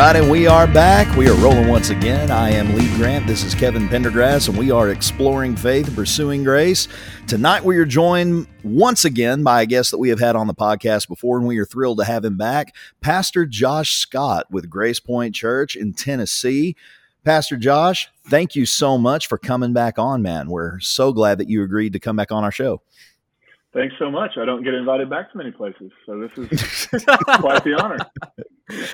Right, and we are back. We are rolling once again. I am Lee Grant. This is Kevin Pendergrass, and we are exploring faith and pursuing grace. Tonight, we are joined once again by a guest that we have had on the podcast before, and we are thrilled to have him back, Pastor Josh Scott with GracePointe Church in Tennessee. Pastor Josh, thank you so much for coming back on, man. We're so glad that you agreed to come back on our show. Thanks so much. I don't get invited back to many places, so this is quite the honor.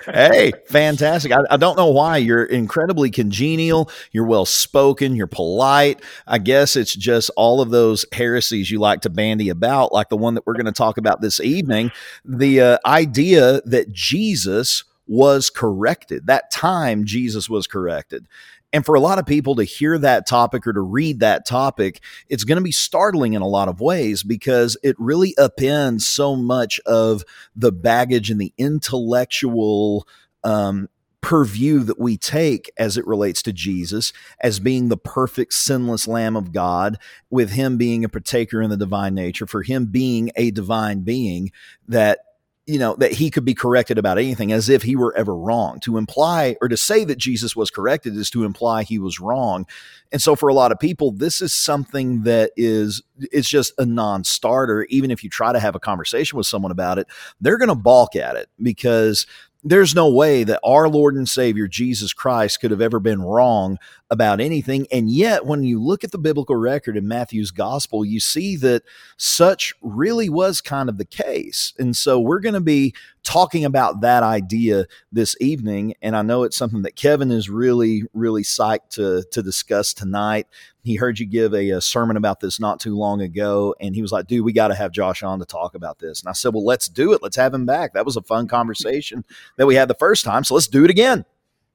Hey, fantastic. I, I, don't know why. You're incredibly congenial. You're well spoken. You're polite. I guess it's just all of those heresies you like to bandy about, like the one that we're going to talk about this evening. The uh, idea that Jesus was corrected, that time Jesus was corrected. And for a lot of people to hear that topic or to read that topic, it's going to be startling in a lot of ways because it really upends so much of the baggage and the intellectual um, purview that we take as it relates to Jesus as being the perfect sinless lamb of God with him being a partaker in the divine nature for him being a divine being that you know, that he could be corrected about anything as if he were ever wrong. To imply or to say that Jesus was corrected is to imply he was wrong. And so for a lot of people, this is something that is it's just a non-starter. Even if you try to have a conversation with someone about it, they're going to balk at it because there's no way that our Lord and Savior Jesus Christ could have ever been wrong about anything. And yet, when you look at the biblical record in Matthew's gospel, you see that such really was kind of the case. And so, we're going to be talking about that idea this evening. And I know it's something that Kevin is really, really psyched to, to discuss tonight. He heard you give a, a sermon about this not too long ago. And he was like, dude, we got to have Josh on to talk about this. And I said, well, let's do it. Let's have him back. That was a fun conversation that we had the first time. So let's do it again.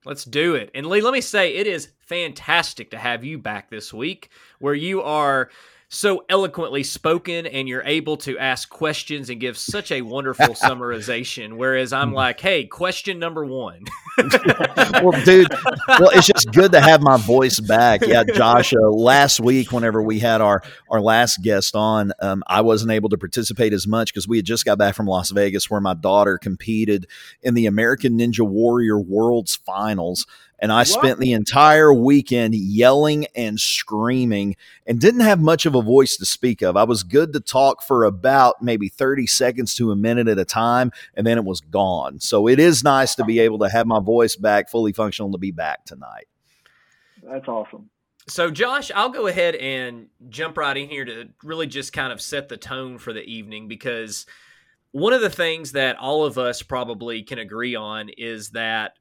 Let's do it. And Lee, let me say, it is fantastic to have you back this week where you are so eloquently spoken and you're able to ask questions and give such a wonderful summarization. Whereas I'm like, hey, question number one. well, dude, well, it's just good to have my voice back. Yeah, Josh, uh, last week, whenever we had our, our last guest on, um, I wasn't able to participate as much because we had just got back from Las Vegas where my daughter competed in the American Ninja Warrior Worlds Finals. And I what? spent the entire weekend yelling and screaming and didn't have much of a voice to speak of. I was good to talk for about maybe 30 seconds to a minute at a time, and then it was gone. So it is nice to be able to have my voice back, fully functional, to be back tonight. That's awesome. So, Josh, I'll go ahead and jump right in here to really just kind of set the tone for the evening because one of the things that all of us probably can agree on is that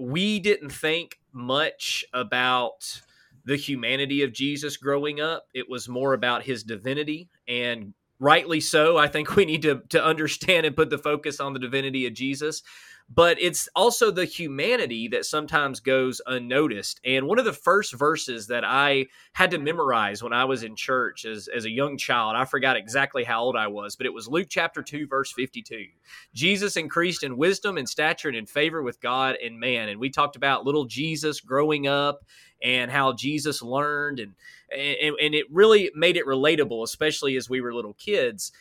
we didn't think much about the humanity of Jesus growing up. It was more about his divinity and rightly so. I think we need to to understand and put the focus on the divinity of Jesus but it's also the humanity that sometimes goes unnoticed. And one of the first verses that I had to memorize when I was in church as, as a young child, I forgot exactly how old I was, but it was Luke chapter 2, verse 52. Jesus increased in wisdom and stature and in favor with God and man. And we talked about little Jesus growing up and how Jesus learned and, and, and it really made it relatable, especially as we were little kids.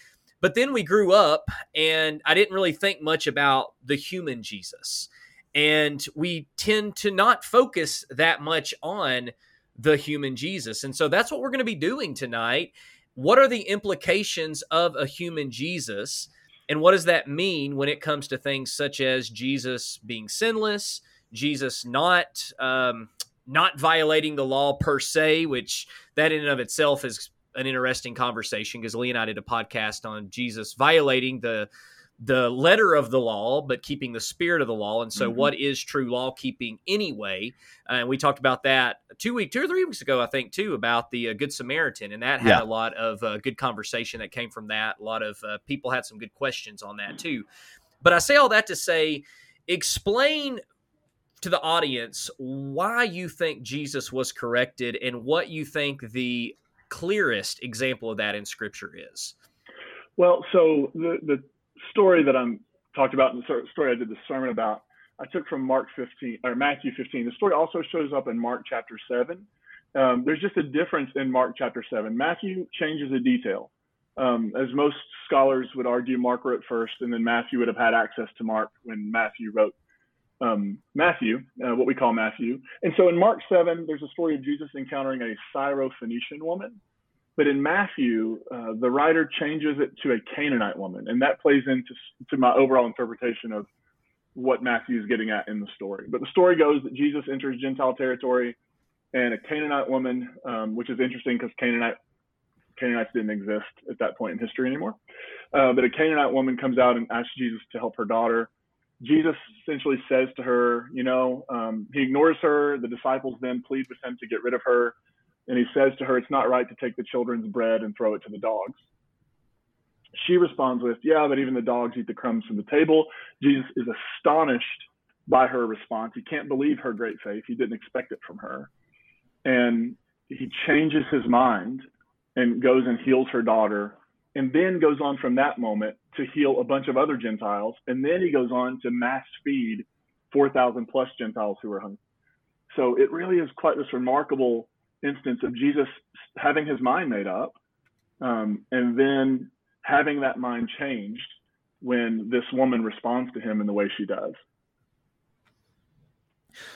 But then we grew up, and I didn't really think much about the human Jesus. And we tend to not focus that much on the human Jesus. And so that's what we're going to be doing tonight. What are the implications of a human Jesus? And what does that mean when it comes to things such as Jesus being sinless, Jesus not um, not violating the law per se, which that in and of itself is an interesting conversation because Lee and I did a podcast on Jesus violating the the letter of the law, but keeping the spirit of the law. And so, mm-hmm. what is true law keeping anyway? And we talked about that two week, two or three weeks ago, I think, too, about the uh, Good Samaritan, and that had yeah. a lot of uh, good conversation that came from that. A lot of uh, people had some good questions on that too. But I say all that to say, explain to the audience why you think Jesus was corrected and what you think the clearest example of that in Scripture is? Well, so the the story that I'm talked about in the story I did the sermon about, I took from Mark 15 or Matthew 15. The story also shows up in Mark chapter 7. Um, there's just a difference in Mark chapter 7. Matthew changes a detail. Um, as most scholars would argue, Mark wrote first, and then Matthew would have had access to Mark when Matthew wrote um, Matthew, uh, what we call Matthew. And so in Mark 7, there's a story of Jesus encountering a Syrophoenician woman. But in Matthew, uh, the writer changes it to a Canaanite woman. And that plays into to my overall interpretation of what Matthew is getting at in the story. But the story goes that Jesus enters Gentile territory and a Canaanite woman, um, which is interesting because Canaanite Canaanites didn't exist at that point in history anymore. Uh, but a Canaanite woman comes out and asks Jesus to help her daughter. Jesus essentially says to her, you know, um, he ignores her. The disciples then plead with him to get rid of her. And he says to her, it's not right to take the children's bread and throw it to the dogs. She responds with, yeah, but even the dogs eat the crumbs from the table. Jesus is astonished by her response. He can't believe her great faith. He didn't expect it from her. And he changes his mind and goes and heals her daughter and then goes on from that moment to heal a bunch of other Gentiles. And then he goes on to mass feed 4,000 plus Gentiles who are hungry. So it really is quite this remarkable instance of Jesus having his mind made up um, and then having that mind changed when this woman responds to him in the way she does.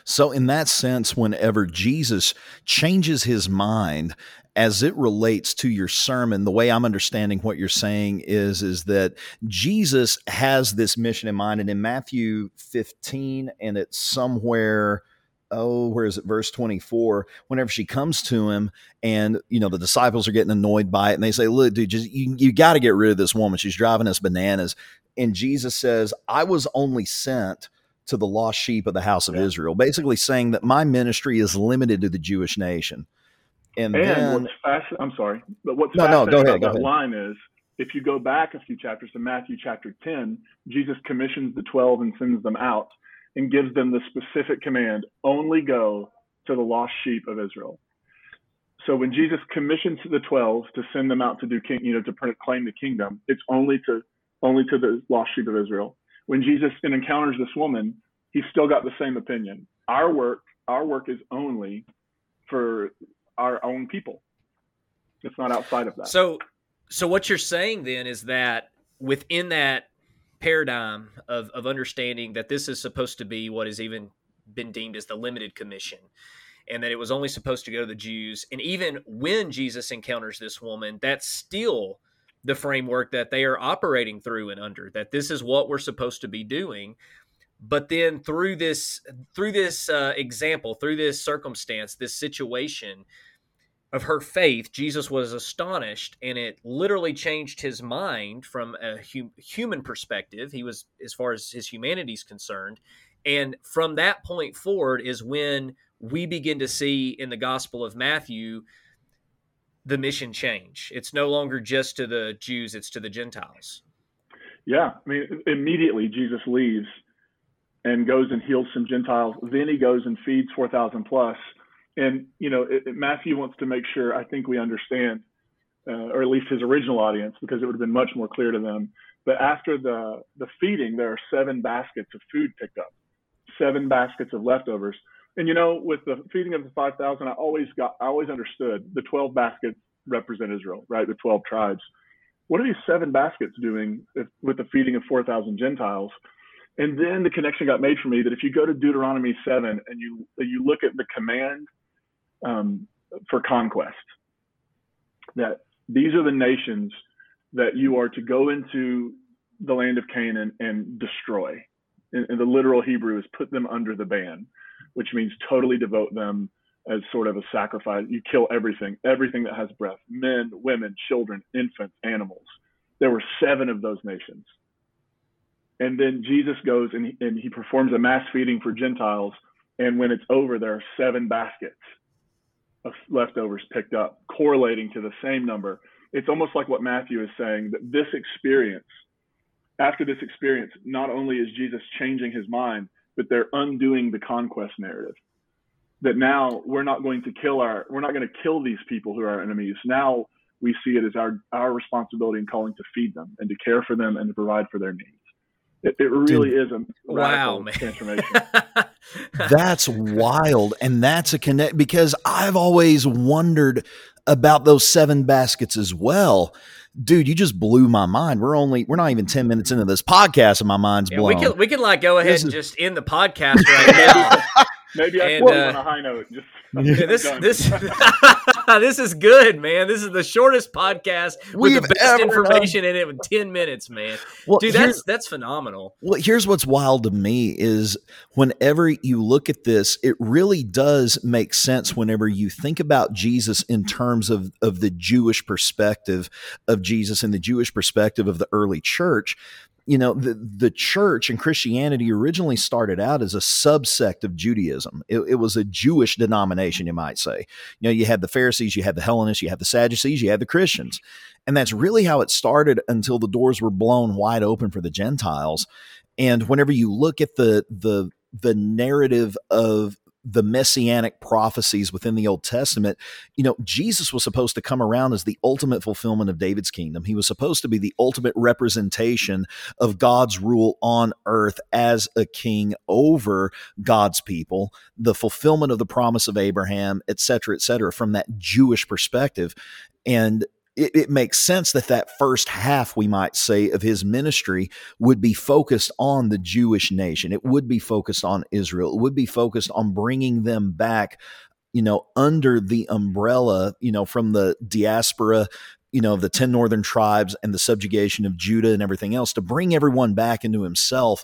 So, in that sense, whenever Jesus changes his mind as it relates to your sermon, the way I'm understanding what you're saying is is that Jesus has this mission in mind, and in Matthew 15, and it's somewhere oh, where is it? Verse 24. Whenever she comes to him, and you know, the disciples are getting annoyed by it, and they say, Look, dude, just, you, you got to get rid of this woman. She's driving us bananas. And Jesus says, I was only sent to the lost sheep of the house of yeah. Israel, basically saying that my ministry is limited to the Jewish nation. And, and then, what's fast, I'm sorry, but what's no, no, go ahead, go that ahead. line is if you go back a few chapters to Matthew chapter 10, Jesus commissions the 12 and sends them out and gives them the specific command only go to the lost sheep of Israel. So when Jesus commissions the 12 to send them out to do king, you know, to proclaim the kingdom, it's only to only to the lost sheep of Israel. When Jesus encounters this woman, he's still got the same opinion. Our work, our work is only for our own people. It's not outside of that. So, so what you're saying then is that within that paradigm of of understanding that this is supposed to be what has even been deemed as the limited commission, and that it was only supposed to go to the Jews, and even when Jesus encounters this woman, that's still the framework that they are operating through and under that this is what we're supposed to be doing but then through this through this uh, example through this circumstance this situation of her faith, Jesus was astonished, and it literally changed his mind from a hum- human perspective. He was, as far as his humanity is concerned. And from that point forward is when we begin to see in the Gospel of Matthew the mission change. It's no longer just to the Jews, it's to the Gentiles. Yeah. I mean, immediately Jesus leaves and goes and heals some Gentiles. Then he goes and feeds 4,000 plus. and you know it, it, Matthew wants to make sure I think we understand, uh, or at least his original audience, because it would have been much more clear to them. But after the the feeding, there are seven baskets of food picked up, seven baskets of leftovers. And you know, with the feeding of the five thousand, I always got I always understood the twelve baskets represent Israel, right? The twelve tribes. What are these seven baskets doing if, with the feeding of four thousand Gentiles? And then the connection got made for me that if you go to Deuteronomy 7 and you you look at the command um, for conquest. That these are the nations that you are to go into the land of Canaan and destroy. And, and the literal Hebrew is put them under the ban, which means totally devote them as sort of a sacrifice. You kill everything, everything that has breath men, women, children, infants, animals. There were seven of those nations. And then Jesus goes and he, and he performs a mass feeding for Gentiles. And when it's over, there are seven baskets of leftovers picked up, correlating to the same number. It's almost like what Matthew is saying that this experience, after this experience, not only is Jesus changing his mind, but they're undoing the conquest narrative. That now we're not going to kill our, we're not going to kill these people who are our enemies. Now we see it as our our responsibility and calling to feed them and to care for them and to provide for their needs. It, it really Dude, is a wow, man. transformation. that's wild, and that's a connect because I've always wondered about those seven baskets as well. Dude, you just blew my mind. We're only we're not even ten minutes into this podcast, and my mind's Yeah, blown. we can we can like go ahead This and is- just end the podcast right now. Maybe I And, should uh, on a high note. Just Yeah, this this this is good, man. This is the shortest podcast with We've the best information in it with ten minutes, man. well, Dude, that's that's phenomenal. Well, here's what's wild to me is whenever you look at this, it really does make sense whenever you think about Jesus in terms of, of the Jewish perspective of Jesus and the Jewish perspective of the early church. You know, the, the church and Christianity originally started out as a subsect of Judaism. It, it was a Jewish denomination, you might say. You know, you had the Pharisees, you had the Hellenists, you had the Sadducees, you had the Christians. And that's really how it started until the doors were blown wide open for the Gentiles. And whenever you look at the the the narrative of the messianic prophecies within the Old Testament, you know, Jesus was supposed to come around as the ultimate fulfillment of David's kingdom. He was supposed to be the ultimate representation of God's rule on earth as a king over God's people, the fulfillment of the promise of Abraham, et cetera, et cetera, from that Jewish perspective. And it, it makes sense that that first half, we might say, of his ministry would be focused on the Jewish nation. It would be focused on Israel. It would be focused on bringing them back, you know, under the umbrella, you know, from the diaspora, you know, of the 10 northern tribes and the subjugation of Judah and everything else to bring everyone back into himself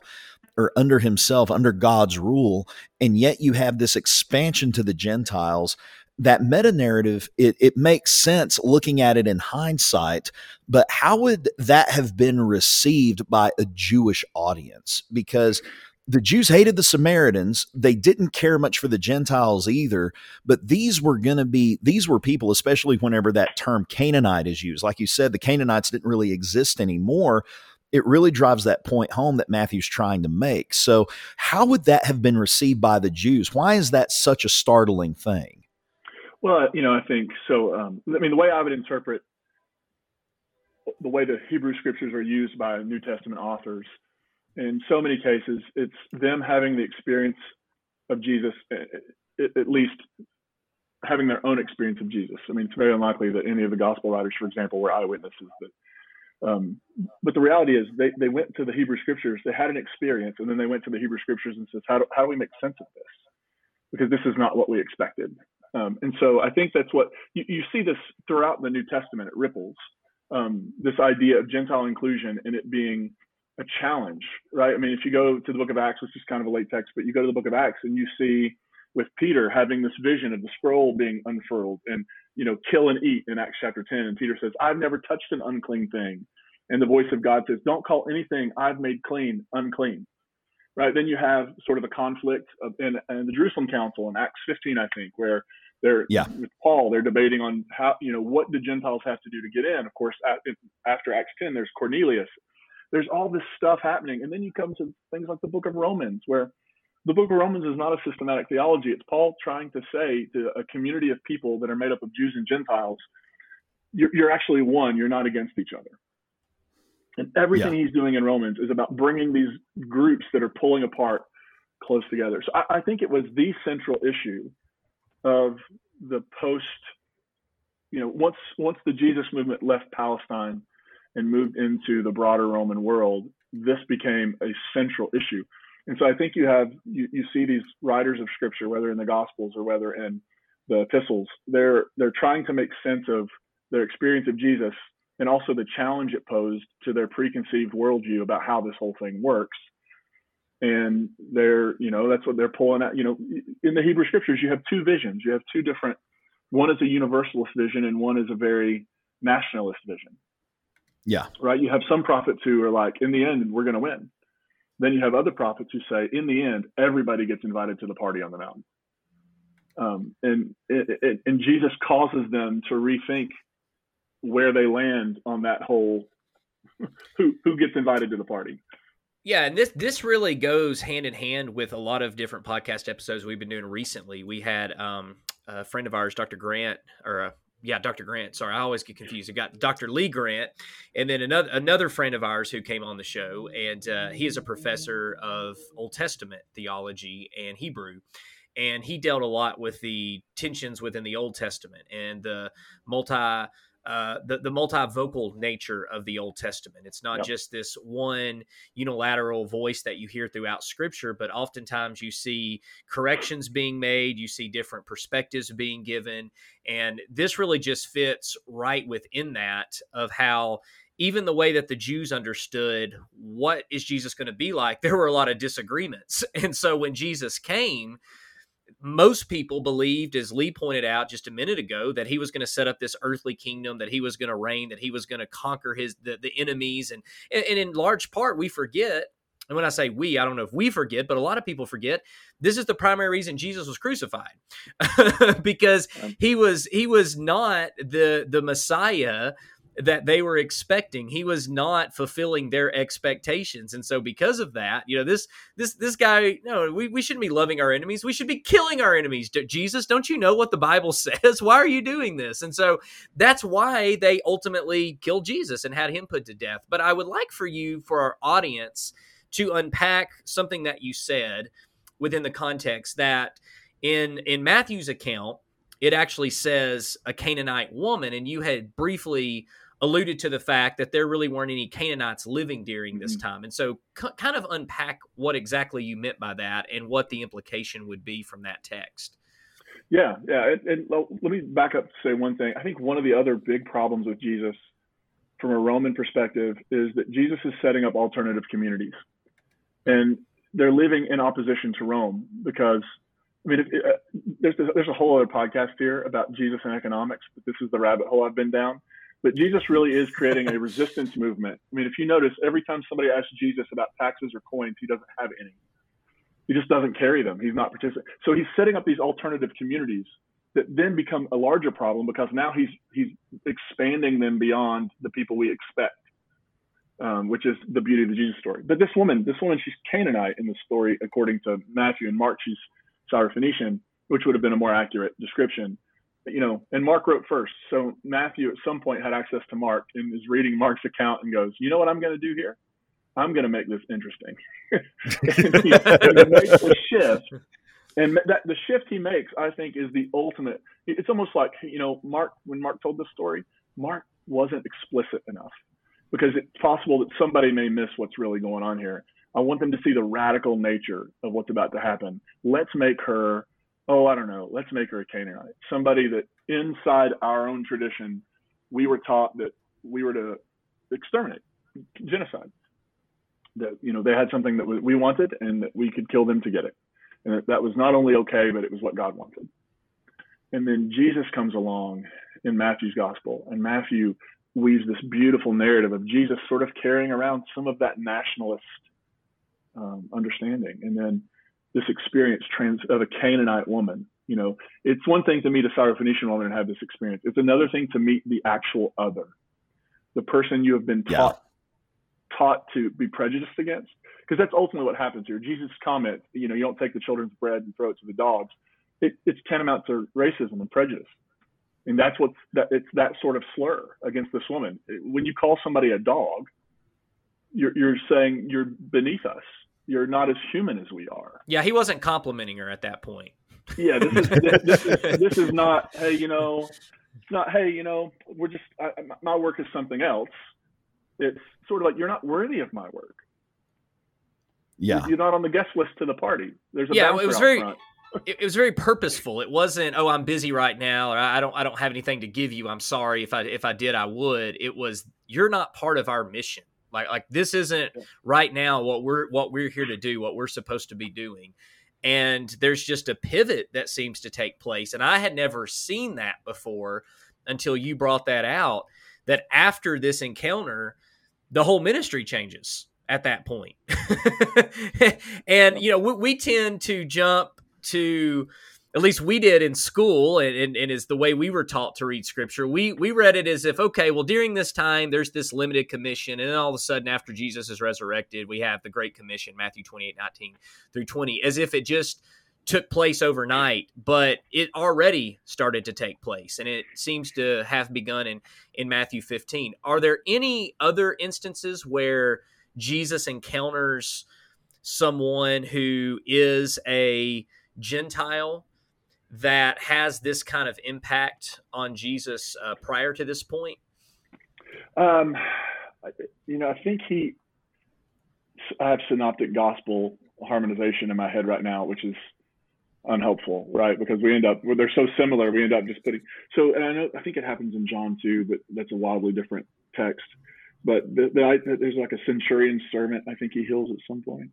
or under himself, under God's rule. And yet you have this expansion to the Gentiles that meta narrative it, it makes sense looking at it in hindsight but how would that have been received by a jewish audience because the jews hated the samaritans they didn't care much for the gentiles either but these were going to be these were people especially whenever that term canaanite is used like you said the canaanites didn't really exist anymore it really drives that point home that Matthew's trying to make. So, how would that have been received by the Jews? Why is that such a startling thing? Well, you know, I think so. Um, I mean, the way I would interpret the way the Hebrew scriptures are used by New Testament authors, in so many cases, it's them having the experience of Jesus, at, least having their own experience of Jesus. I mean, it's very unlikely that any of the gospel writers, for example, were eyewitnesses. But, um, but the reality is, they, they went to the Hebrew scriptures, they had an experience, and then they went to the Hebrew scriptures and says, how do, how do we make sense of this? Because this is not what we expected. Um, and so I think that's what you, you, see this throughout the New Testament. It ripples um, this idea of Gentile inclusion and it being a challenge, right? I mean, if you go to the book of Acts, which is kind of a late text, but you go to the book of Acts and you see with Peter having this vision of the scroll being unfurled and, you know, kill and eat in Acts chapter 10. And Peter says, I've never touched an unclean thing. And the voice of God says, Don't call anything I've made clean unclean right? Then you have sort of a conflict of, in, in the Jerusalem Council in Acts 15, I think, where they're yeah. with Paul, they're debating on how, you know, what do Gentiles have to do to get in? Of course, after Acts 10, there's Cornelius. There's all this stuff happening. And then you come to things like the book of Romans, where the book of Romans is not a systematic theology. It's Paul trying to say to a community of people that are made up of Jews and Gentiles, you're, you're actually one, you're not against each other. And everything yeah. he's doing in Romans is about bringing these groups that are pulling apart close together. So I, I, think it was the central issue of the post, you know, once once the Jesus movement left Palestine and moved into the broader Roman world, this became a central issue. And so I think you have you, you see these writers of scripture, whether in the gospels or whether in the epistles, they're they're trying to make sense of their experience of Jesus and also the challenge it posed to their preconceived worldview about how this whole thing works. And they're, you know, that's what they're pulling out. You know, in the Hebrew scriptures, you have two visions. You have two different, one is a universalist vision and one is a very nationalist vision. Yeah. Right. You have some prophets who are like, in the end, we're going to win. Then you have other prophets who say, in the end, everybody gets invited to the party on the mountain. Um, and, it, and Jesus causes them to rethink where they land on that whole who who gets invited to the party. Yeah, and this this really goes hand in hand with a lot of different podcast episodes we've been doing recently. We had um, a friend of ours, Dr. Grant, or uh, yeah, Dr. Grant. Sorry, I always get confused. I got Dr. Lee Grant, and then another another friend of ours who came on the show, and uh, he is a professor of Old Testament theology and Hebrew and he dealt a lot with the tensions within the Old Testament and the multi uh, the the multivocal nature of the Old Testament. It's not yep. just this one unilateral voice that you hear throughout Scripture, but oftentimes you see corrections being made, you see different perspectives being given, and this really just fits right within that of how even the way that the Jews understood what is Jesus going to be like, there were a lot of disagreements. And so when Jesus came, most people believed, as Lee pointed out just a minute ago, that he was going to set up this earthly kingdom, that he was going to reign, that he was going to conquer his the, the enemies, and, and and in large part we forget. And when I say we, I don't know if we forget, but a lot of people forget. This is the primary reason Jesus was crucified, because he was he was not the the Messiah that they were expecting. He was not fulfilling their expectations. And so because of that, you know, this this this guy, no, we, we shouldn't be loving our enemies. We should be killing our enemies. Jesus, don't you know what the Bible says? Why are you doing this? And so that's why they ultimately killed Jesus and had him put to death. But I would like for you, for our audience, to unpack something that you said within the context that in in Matthew's account, it actually says a Canaanite woman, and you had briefly alluded to the fact that there really weren't any Canaanites living during this mm-hmm. time. And so, c- kind of unpack what exactly you meant by that and what the implication would be from that text. Yeah, yeah. And, and let me back up to say one thing. I think one of the other big problems with Jesus from a Roman perspective is that Jesus is setting up alternative communities. And they're living in opposition to Rome because, I mean, if, uh, there's, there's a whole other podcast here about Jesus and economics, but this is the rabbit hole I've been down. But Jesus really is creating a resistance movement. I mean, if you notice, every time somebody asks Jesus about taxes or coins, he doesn't have any. He just doesn't carry them. He's not participating. So he's setting up these alternative communities that then become a larger problem because now he's he's expanding them beyond the people we expect, um, which is the beauty of the Jesus story. But this woman, this woman, she's Canaanite in the story according to Matthew and Mark. She's Syrophoenician, which would have been a more accurate description you know, and Mark wrote first. So Matthew at some point had access to Mark and is reading Mark's account and goes, you know what I'm going to do here? I'm going to make this interesting. and he, and he makes the shift. And that the shift he makes, I think, is the ultimate. It's almost like, you know, Mark, when Mark told this story, Mark wasn't explicit enough because it's possible that somebody may miss what's really going on here. I want them to see the radical nature of what's about to happen. Let's make her oh, I don't know, let's make her a Canaanite. Somebody that inside our own tradition, we were taught that we were to exterminate, genocide. That, you know, they had something that we wanted and that we could kill them to get it. And that was not only okay, but it was what God wanted. And then Jesus comes along in Matthew's gospel, and Matthew weaves this beautiful narrative of Jesus sort of carrying around some of that nationalist um, understanding. And then this experience trans of a Canaanite woman. You know, it's one thing to meet a Syrophoenician woman and have this experience. It's another thing to meet the actual other, the person you have been taught yeah. taught to be prejudiced against. Because that's ultimately what happens here. Jesus' comment, you know, you don't take the children's bread and throw it to the dogs. It, it's tantamount to racism and prejudice. And that's what that it's that sort of slur against this woman. When you call somebody a dog, you're, you're saying you're beneath us you're not as human as we are. Yeah, he wasn't complimenting her at that point. Yeah, this is this, this is this is not hey, you know, it's not hey, you know, we're just I, my work is something else. It's sort of like you're not worthy of my work. Yeah, you're not on the guest list to the party. There's a yeah, it was very. it, was very purposeful. It wasn't, oh, I'm busy right now, or I don't, I don't have anything to give you. I'm sorry if I, if I did, I would. It was, you're not part of our mission. Like like this isn't right now what we're what we're here to do, what we're supposed to be doing. And there's just a pivot that seems to take place. And I had never seen that before until you brought that out. That after this encounter, the whole ministry changes at that point. and you know, we, we tend to jump to at least we did in school and, and, and, is the way we were taught to read scripture. We we read it as if okay well during this time there's this limited commission and then all of a sudden after jesus is resurrected we have the great commission matthew 28 19 through 20 as if it just took place overnight but it already started to take place and it seems to have begun in in matthew 15 are there any other instances where jesus encounters someone who is a gentile that has this kind of impact on Jesus uh, prior to this point? Um, you know, I think he. I have synoptic gospel harmonization in my head right now, which is unhelpful, right? Because we end up they're so similar, we end up just putting. So, and I know I think it happens in John too, but that's a wildly different text. But the, the, there's like a centurion servant. I think he heals at some point.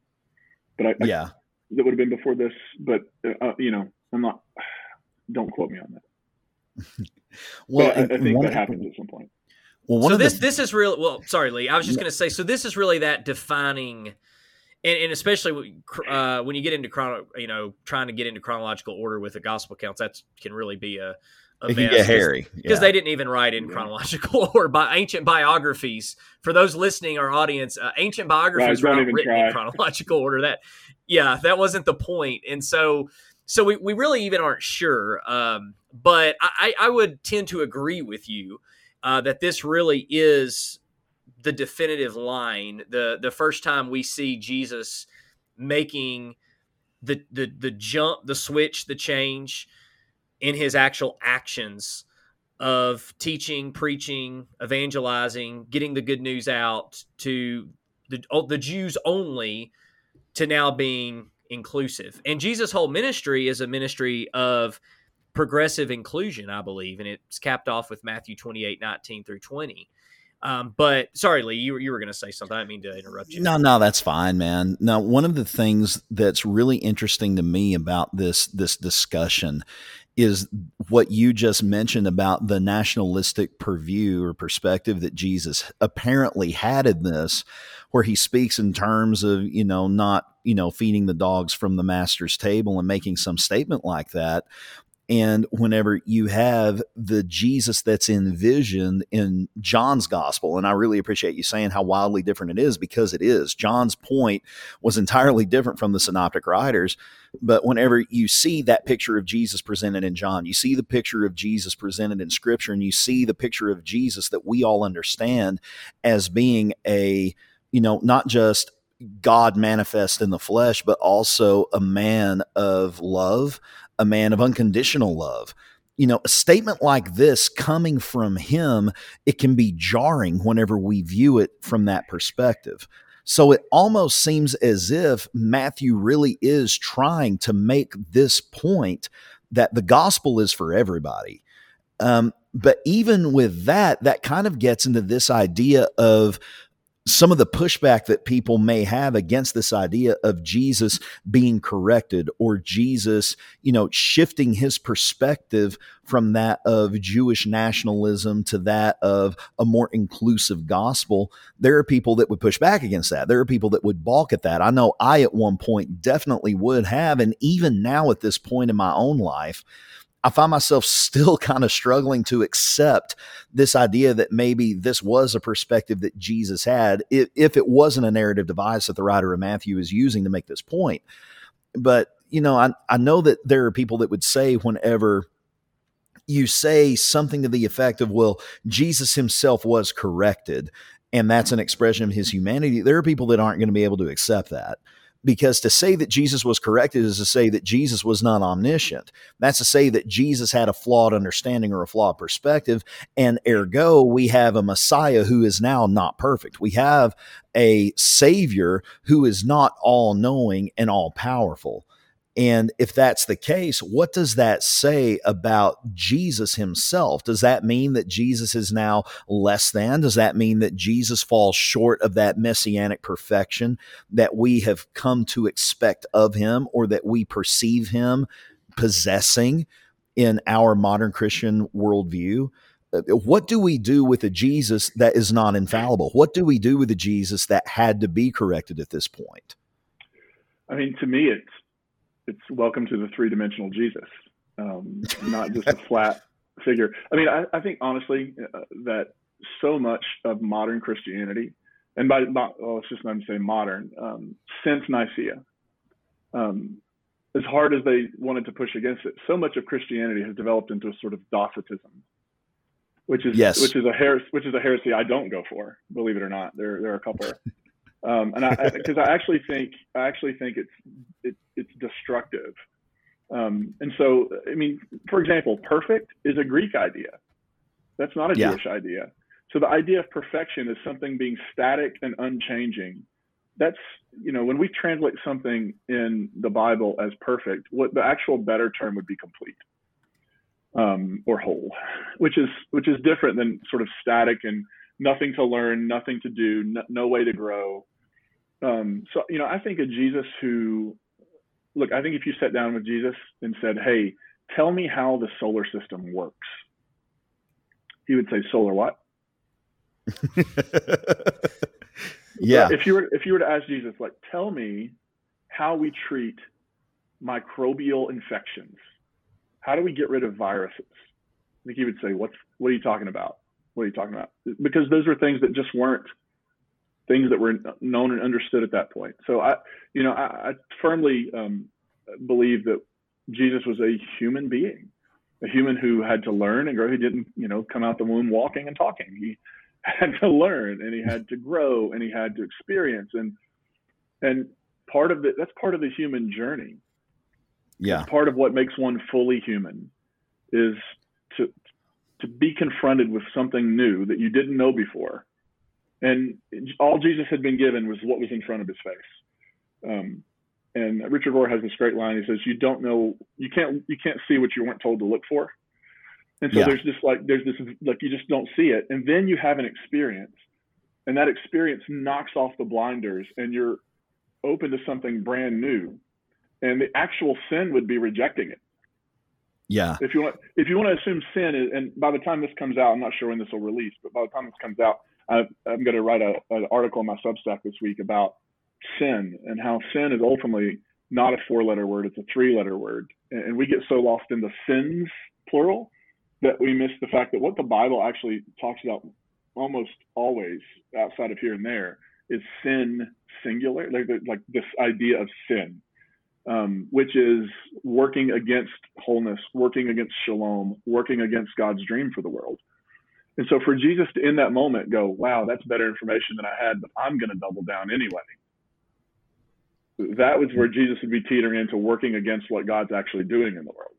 But I, yeah, I, that would have been before this. But uh, you know, I'm not. Don't quote me on that. well, I, I, think that happens at some point. Well, so this the, this is real. Well, sorry, Lee. I was just going to say. So this is really that defining, and, and especially uh, when you get into chrono, you know, trying to get into chronological order with the gospel accounts, that can really be a it can get hairy because yeah. they didn't even write in chronological or by ancient biographies. For those listening, our audience, uh, ancient biographies right, were not written try. in chronological order. That, yeah, that wasn't the point. And so, so we, we really even aren't sure. Um, but I, I would tend to agree with you uh, that this really is the definitive line. The the first time we see Jesus making the the the jump, the switch, the change in his actual actions of teaching, preaching, evangelizing, getting the good news out to the, the Jews only to now being inclusive. And Jesus' whole ministry is a ministry of progressive inclusion, I believe, and it's capped off with Matthew 28, 19 through 20. Um, but sorry, Lee, you, you were going to say something. I didn't mean to interrupt you. No, no, that's fine, man. Now, one of the things that's really interesting to me about this this discussion is what you just mentioned about the nationalistic purview or perspective that Jesus apparently had in this, where he speaks in terms of, you know, not, you know, feeding the dogs from the master's table and making some statement like that. And whenever you have the Jesus that's envisioned in John's gospel, and I really appreciate you saying how wildly different it is because it is. John's point was entirely different from the synoptic writers. But whenever you see that picture of Jesus presented in John, you see the picture of Jesus presented in scripture, and you see the picture of Jesus that we all understand as being a, you know, not just God manifest in the flesh, but also a man of love, a man of unconditional love. You know, a statement like this coming from him, it can be jarring whenever we view it from that perspective. So it almost seems as if Matthew really is trying to make this point that the gospel is for everybody. Um, but even with that, that kind of gets into this idea of some of the pushback that people may have against this idea of Jesus being corrected or Jesus, you know, shifting his perspective from that of Jewish nationalism to that of a more inclusive gospel. There are people that would push back against that. There are people that would balk at that. I know I at one point definitely would have. And even now at this point in my own life, I find myself still kind of struggling to accept this idea that maybe this was a perspective that Jesus had, if, if it wasn't a narrative device that the writer of Matthew is using to make this point. But, you know, I, I know that there are people that would say whenever you say something to the effect of, well, Jesus himself was corrected, and that's an expression of his humanity, there are people that aren't going to be able to accept that because to say that Jesus was corrected is to say that Jesus was not omniscient. That's to say that Jesus had a flawed understanding or a flawed perspective. And ergo, we have a Messiah who is now not perfect. We have a Savior who is not all knowing and all powerful. And if that's the case, what does that say about Jesus himself? Does that mean that Jesus is now less than? Does that mean that Jesus falls short of that messianic perfection that we have come to expect of him or that we perceive him possessing in our modern Christian worldview? Uh, what do we do with a Jesus that is not infallible? What do we do with a Jesus that had to be corrected at this point? I mean, to me, it's it's welcome to the three dimensional Jesus, um, not just a flat figure. I mean, I, I think honestly uh, that so much of modern Christianity, and by well, it's just not to say modern, um, since Nicaea, um, as hard as they wanted to push against it, so much of Christianity has developed into a sort of Docetism, which is yes. which is a heresy, which is a heresy I don't go for. Believe it or not, there there are a couple Um, and I, because I, I, actually think, I actually think it's, it, it's destructive Um, and so, I mean, for example, perfect is a Greek idea. That's not a Yeah. Jewish idea. So the idea of perfection is something being static and unchanging. That's, you know, when we translate something in the Bible as perfect, what the actual better term would be complete um, or whole, which is which is different than sort of static and nothing to learn, nothing to do, no, no way to grow. Um, so, you know, I think of Jesus who, look, I think if you sat down with Jesus and said, "Hey, tell me how the solar system works," he would say, "Solar what?" yeah. If you were if you were to ask Jesus, like, tell me how we treat microbial infections. How do we get rid of viruses? I think he would say, "What's what are you talking about? What are you talking about?" Because those were things that just weren't things that were known and understood at that point. So I, you know, I, I firmly um, believe that Jesus was a human being, a human who had to learn and grow. He didn't, you know, come out the womb walking and talking. He had to learn and he had to grow and he had to experience and and part of the that's part of the human journey yeah. part of what makes one fully human is to to be confronted with something new that you didn't know before and all jesus had been given was what was in front of his face. Um, and richard rohr has this great line. He says you don't know you can't you can't see what you weren't told to look for. And so Yeah. there's just like there's this like you just don't see it. And then you have an experience and that experience knocks off the blinders and you're open to something brand new and the actual sin would be rejecting it. Yeah. if you want if you want to assume sin is, and by the time this comes out i'm not sure when this will release but by the time this comes out I, i'm going to write a, an article on my substack this week about sin and how sin is ultimately not a four letter word it's a three letter word and, and we get so lost in the sins plural that we miss the fact that what the bible actually talks about almost always outside of here and there is sin singular like, like this idea of sin um, which is working against wholeness, working against shalom, working against God's dream for the world. And so for Jesus to in that moment go, wow, that's better information than I had, but I'm going to double down anyway. That was where Jesus would be teetering into working against what God's actually doing in the world.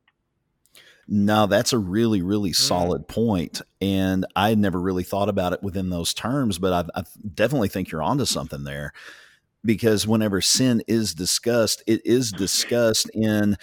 Now that's a really, really Mm. solid point. And I had never really thought about it within those terms, but I, I definitely think you're onto something there. Because whenever sin is discussed, it is discussed in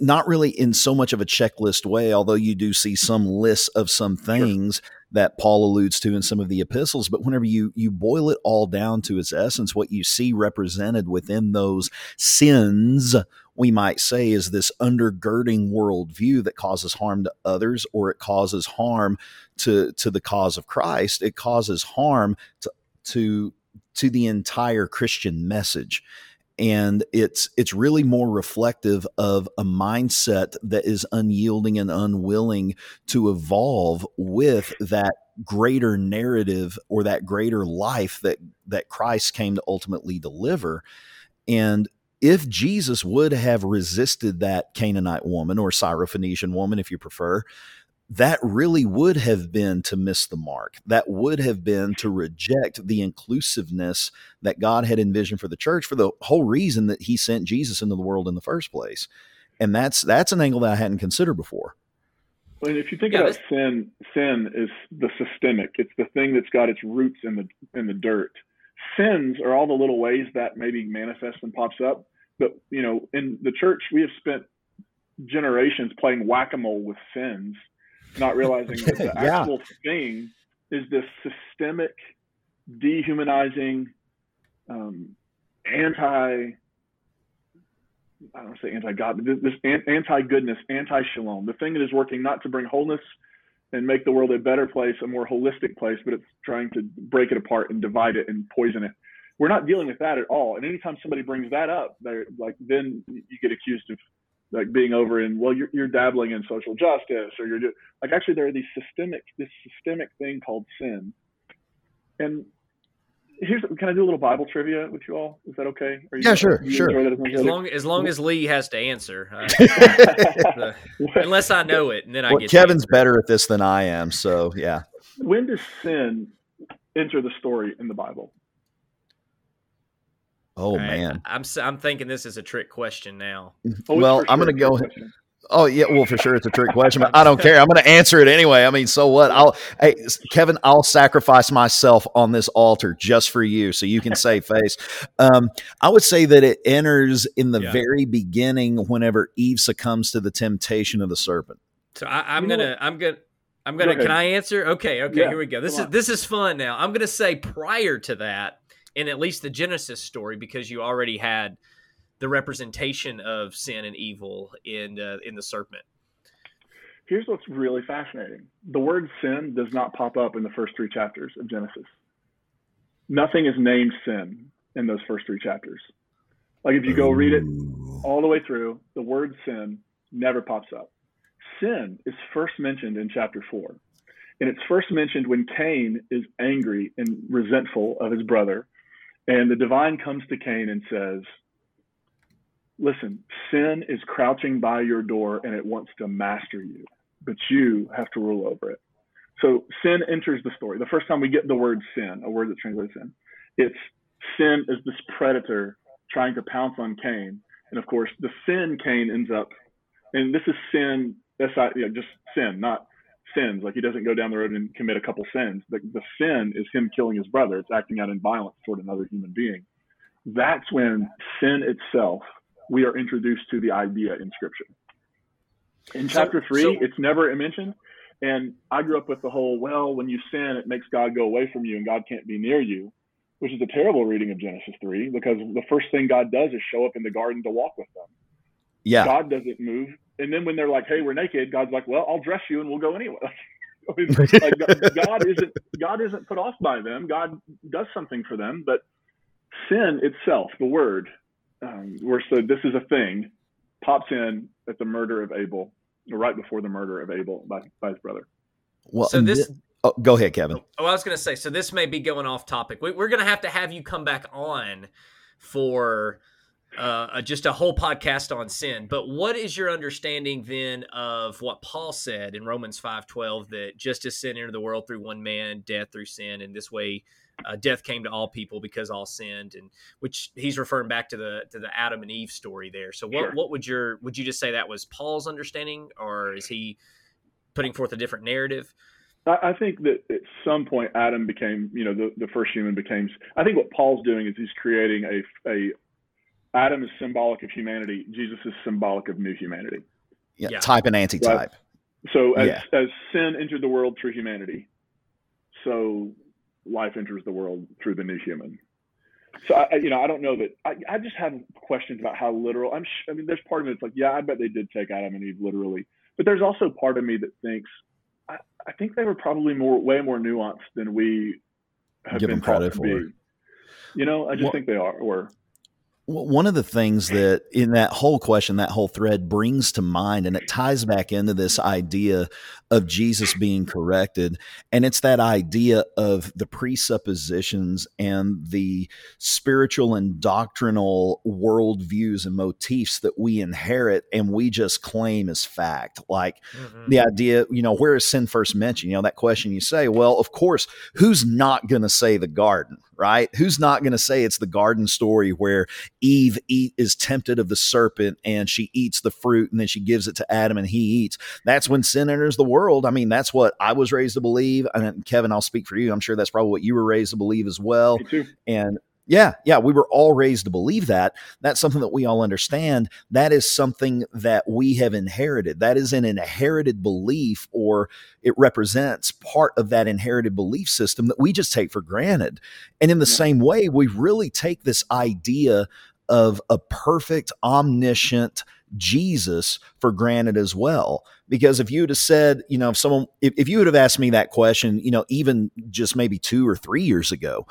not really in so much of a checklist way, although you do see some lists of some things that Paul alludes to in some of the epistles. But whenever you you boil it all down to its essence, what you see represented within those sins we might say is this undergirding worldview that causes harm to others or it causes harm to to the cause of Christ. It causes harm to to to the entire Christian message. And it's it's really more reflective of a mindset that is unyielding and unwilling to evolve with that greater narrative or that greater life that that Christ came to ultimately deliver. And if Jesus would have resisted that Canaanite woman or Syrophoenician woman, if you prefer, that really would have been to miss the mark. That would have been to mm-hmm. reject the inclusiveness that God had envisioned for the church for the whole reason that he sent Jesus into the world in the first place. And that's that's an angle that I hadn't considered before. And if you think Yeah, about this- sin, sin is the systemic. It's the thing that's got its roots in the in the dirt. Sins are all the little ways that maybe manifests and pops up. But you know, in the church, we have spent generations playing whack-a-mole with sins, not realizing that the Yeah. actual thing is this systemic, dehumanizing, um, anti I don't want to say anti-God, but this, this anti-goodness, anti-shalom, the thing that is working not to bring wholeness and make the world a better place, a more holistic place, but it's trying to break it apart and divide it and poison it. We're not dealing with that at all. And anytime somebody brings that up, they're like, then you get accused of like being over in, well, you're, you're dabbling in social justice or you're do- like, actually there are these systemic, this systemic thing called sin. And here's, can I do a little Bible trivia with you all? Is that okay? Are you, Yeah, sure, you sure. as much As as long as long as Lee has to answer, uh, the- unless I know it, and then I Well, get Kevin's answer. better at this than I am, so yeah. when does sin enter the story in the Bible? Oh man, I'm I'm thinking this is a trick question now. Oh, well, I'm going to go. Question. Oh yeah, well for sure it's a trick question, but I don't care. I'm going to answer it anyway. I mean, so what? I'll hey Kevin, I'll sacrifice myself on this altar just for you, so you can save face. Um, I would say that it enters in the yeah. very beginning whenever Eve succumbs to the temptation of the serpent. So I, am gonna, I'm gonna, I'm gonna. Go can I answer? Okay, okay. Yeah, here we go. This is this is fun now. I'm gonna say prior to that, in at least the Genesis story, because you already had the representation of sin and evil in uh, in the serpent. Here's what's really fascinating: the word sin does not pop up in the first three chapters of Genesis. Nothing is named sin in those first three chapters. Like if you go read it all the way through, the word sin never pops up. Sin is first mentioned in chapter four. And it's first mentioned when Cain is angry and resentful of his brother. And the divine comes to Cain and says, Listen, sin is crouching by your door and it wants to master you, but you have to rule over it. So sin enters the story. The first time we get the word sin, a word that translates sin, it's sin is this predator trying to pounce on Cain. And of course, the sin Cain ends up, and this is sin, that's not, you know, just sin, not sins. Like he doesn't go down the road and commit a couple sins. The, the sin is him killing his brother. It's acting out in violence toward another human being. That's when sin itself we are introduced to the idea in Scripture. In so, chapter three, so, it's never mentioned. And I grew up with the whole, well, when you sin, it makes God go away from you and God can't be near you, which is a terrible reading of Genesis 3 because the first thing God does is show up in the garden to walk with them. Yeah. God doesn't move. And then when they're like, hey, we're naked, God's like, well, I'll dress you and we'll go anyway. like God isn't God isn't put off by them. God does something for them, but sin itself, the word, um, where so this is a thing, pops in at the murder of Abel, right before the murder of Abel by, by his brother. Well, so this. oh, go ahead, Kevin. Oh, I was going to say. So this may be going off topic. We, are going to have to have you come back on for uh, just a whole podcast on sin. But what is your understanding then of what Paul said in Romans five twelve that just as sin entered the world through one man, death through sin, and this way uh, death came to all people because all sinned, and which he's referring back to the to the Adam and Eve story there. So what sure. what would your would you just say that was Paul's understanding, or is he putting forth a different narrative? I think that at some point Adam became, you know, the, the first human became. I think what Paul's doing is he's creating a a Adam is symbolic of humanity. Jesus is symbolic of new humanity. Yeah, yeah. type and anti-type. Right? So as yeah. as sin entered the world through humanity, so life enters the world through the new human. So I, you know, I don't know that. I, I just have questions about how literal. I'm. I mean, there's part of me that's like, yeah, I bet they did take Adam and Eve literally, but there's also part of me that thinks, I, I think they were probably more, way more nuanced than we have Give been credit for. Be. You know, I just well, think they are. Or one of the things that in that whole question, that whole thread brings to mind, and it ties back into this idea of Jesus being corrected. And it's that idea of the presuppositions and the spiritual and doctrinal worldviews and motifs that we inherit and we just claim as fact. Like mm-hmm. the idea, you know, where is sin first mentioned? You know, that question you say, well, of course, who's not going to say the garden? right? Who's not going to say it's the garden story where Eve eat, is tempted of the serpent and she eats the fruit and then she gives it to Adam and he eats? That's when sin enters the world. I mean, that's what I was raised to believe. And Kevin, I'll speak for you. I'm sure that's probably what you were raised to believe as well. And yeah, yeah, we were all raised to believe that. That's something that we all understand. That is something that we have inherited. That is an inherited belief, or it represents part of that inherited belief system that we just take for granted. And in the yeah. same way, we really take this idea of a perfect, omniscient Jesus for granted as well. Because if you would have said, you know, if someone, if, if you would have asked me that question, you know, even just maybe two or three years ago,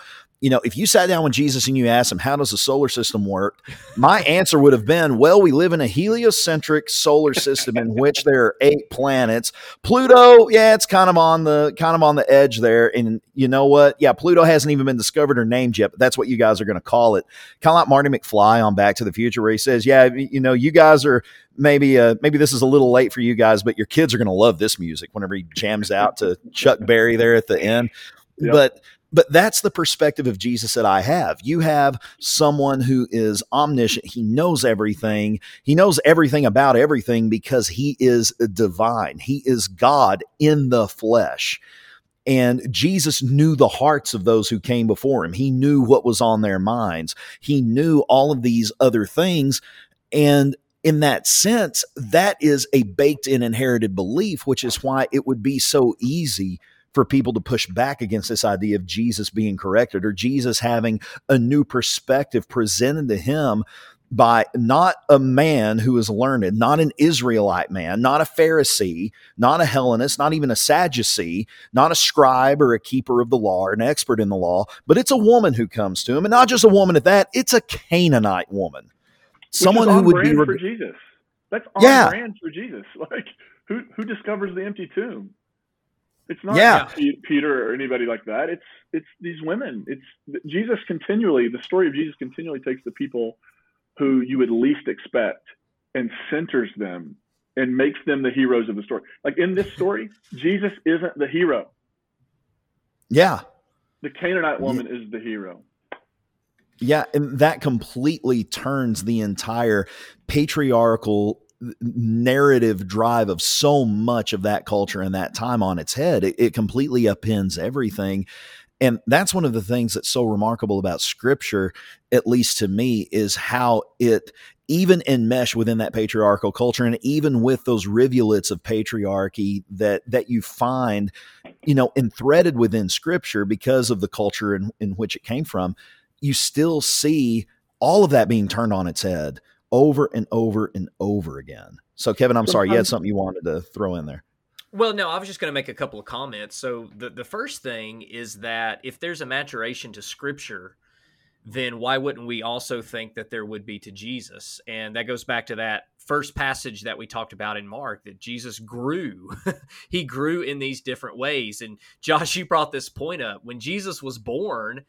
you know, if you sat down with Jesus and you asked him, how does the solar system work? My answer would have been, well, we live in a heliocentric solar system in which there are eight planets. Pluto, yeah, it's kind of on the kind of on the edge there. And you know what? Yeah, Pluto hasn't even been discovered or named yet, but that's what you guys are going to call it. Kind of like Marty McFly on Back to the Future, where he says, Yeah, you know, you guys are maybe uh, maybe this is a little late for you guys, but your kids are going to love this music whenever he jams out to Chuck Berry there at the end. Yep. But but that's the perspective of Jesus that I have. You have someone who is omniscient. He knows everything. He knows everything about everything because he is divine. He is God in the flesh. And Jesus knew the hearts of those who came before him. He knew what was on their minds. He knew all of these other things. And in that sense, that is a baked in inherited belief, which is why it would be so easy for people to push back against this idea of Jesus being corrected or Jesus having a new perspective presented to him by not a man who is learned, not an Israelite man, not a Pharisee, not a Hellenist, not even a Sadducee, not a scribe or a keeper of the law or an expert in the law, but it's a woman who comes to him, and not just a woman at that, it's a Canaanite woman. Someone who would be for Jesus. That's on yeah. brand for Jesus. Like who who discovers the empty tomb? It's not yeah. Peter or anybody like that. It's it's these women. It's Jesus continually. The story of Jesus continually takes the people who you would least expect and centers them and makes them the heroes of the story. Like in this story, Jesus isn't the hero. Yeah. The Canaanite woman yeah. is the hero. Yeah, and that completely turns the entire patriarchal narrative drive of so much of that culture and that time on its head. It, it, completely upends everything. And that's one of the things that's so remarkable about scripture, at least to me, is how it even enmesh within that patriarchal culture and even with those rivulets of patriarchy that that you find, you know, enthreaded within scripture because of the culture in, in which it came from, you still see all of that being turned on its head over and over and over again. So, Kevin, I'm sorry, you had something you wanted to throw in there. Well, no, I was just going to make a couple of comments. So, the, the first thing is that if there's a maturation to scripture, then why wouldn't we also think that there would be to Jesus? And that goes back to that first passage that we talked about in Mark that Jesus grew. he grew in these different ways. And Josh, you brought this point up. When Jesus was born,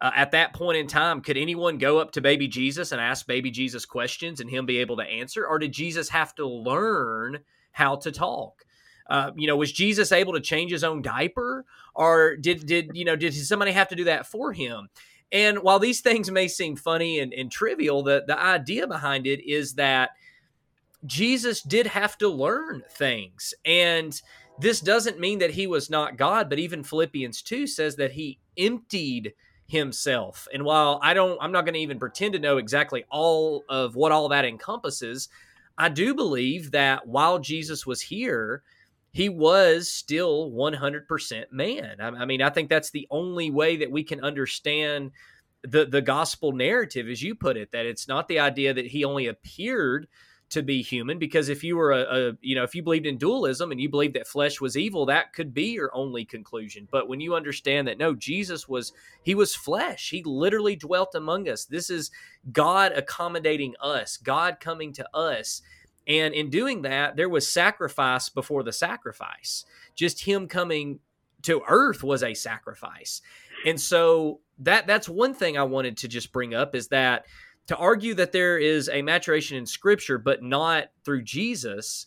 uh, at that point in time, could anyone go up to baby Jesus and ask baby Jesus questions and him be able to answer? Or did Jesus have to learn how to talk? Uh, you know, was Jesus able to change his own diaper, or did did you know did somebody have to do that for him? And while these things may seem funny and, and trivial, the the idea behind it is that Jesus did have to learn things, and this doesn't mean that he was not God. But even Philippians two says that he emptied himself. And while I don't, I'm not going to even pretend to know exactly all of what all that encompasses, I do believe that while Jesus was here, he was still 100% man. I, I mean, I think that's the only way that we can understand the the gospel narrative, as you put it. That it's not the idea that he only appeared to be human because if you were a, a, you know if you believed in dualism and you believed that flesh was evil that could be your only conclusion. But when you understand that no Jesus was he was flesh. He literally dwelt among us. This is God accommodating us God coming to us. And in doing that there was sacrifice before the sacrifice. Just him coming to earth was a sacrifice. And so that that's one thing I wanted to just bring up is that to argue that there is a maturation in scripture but not through Jesus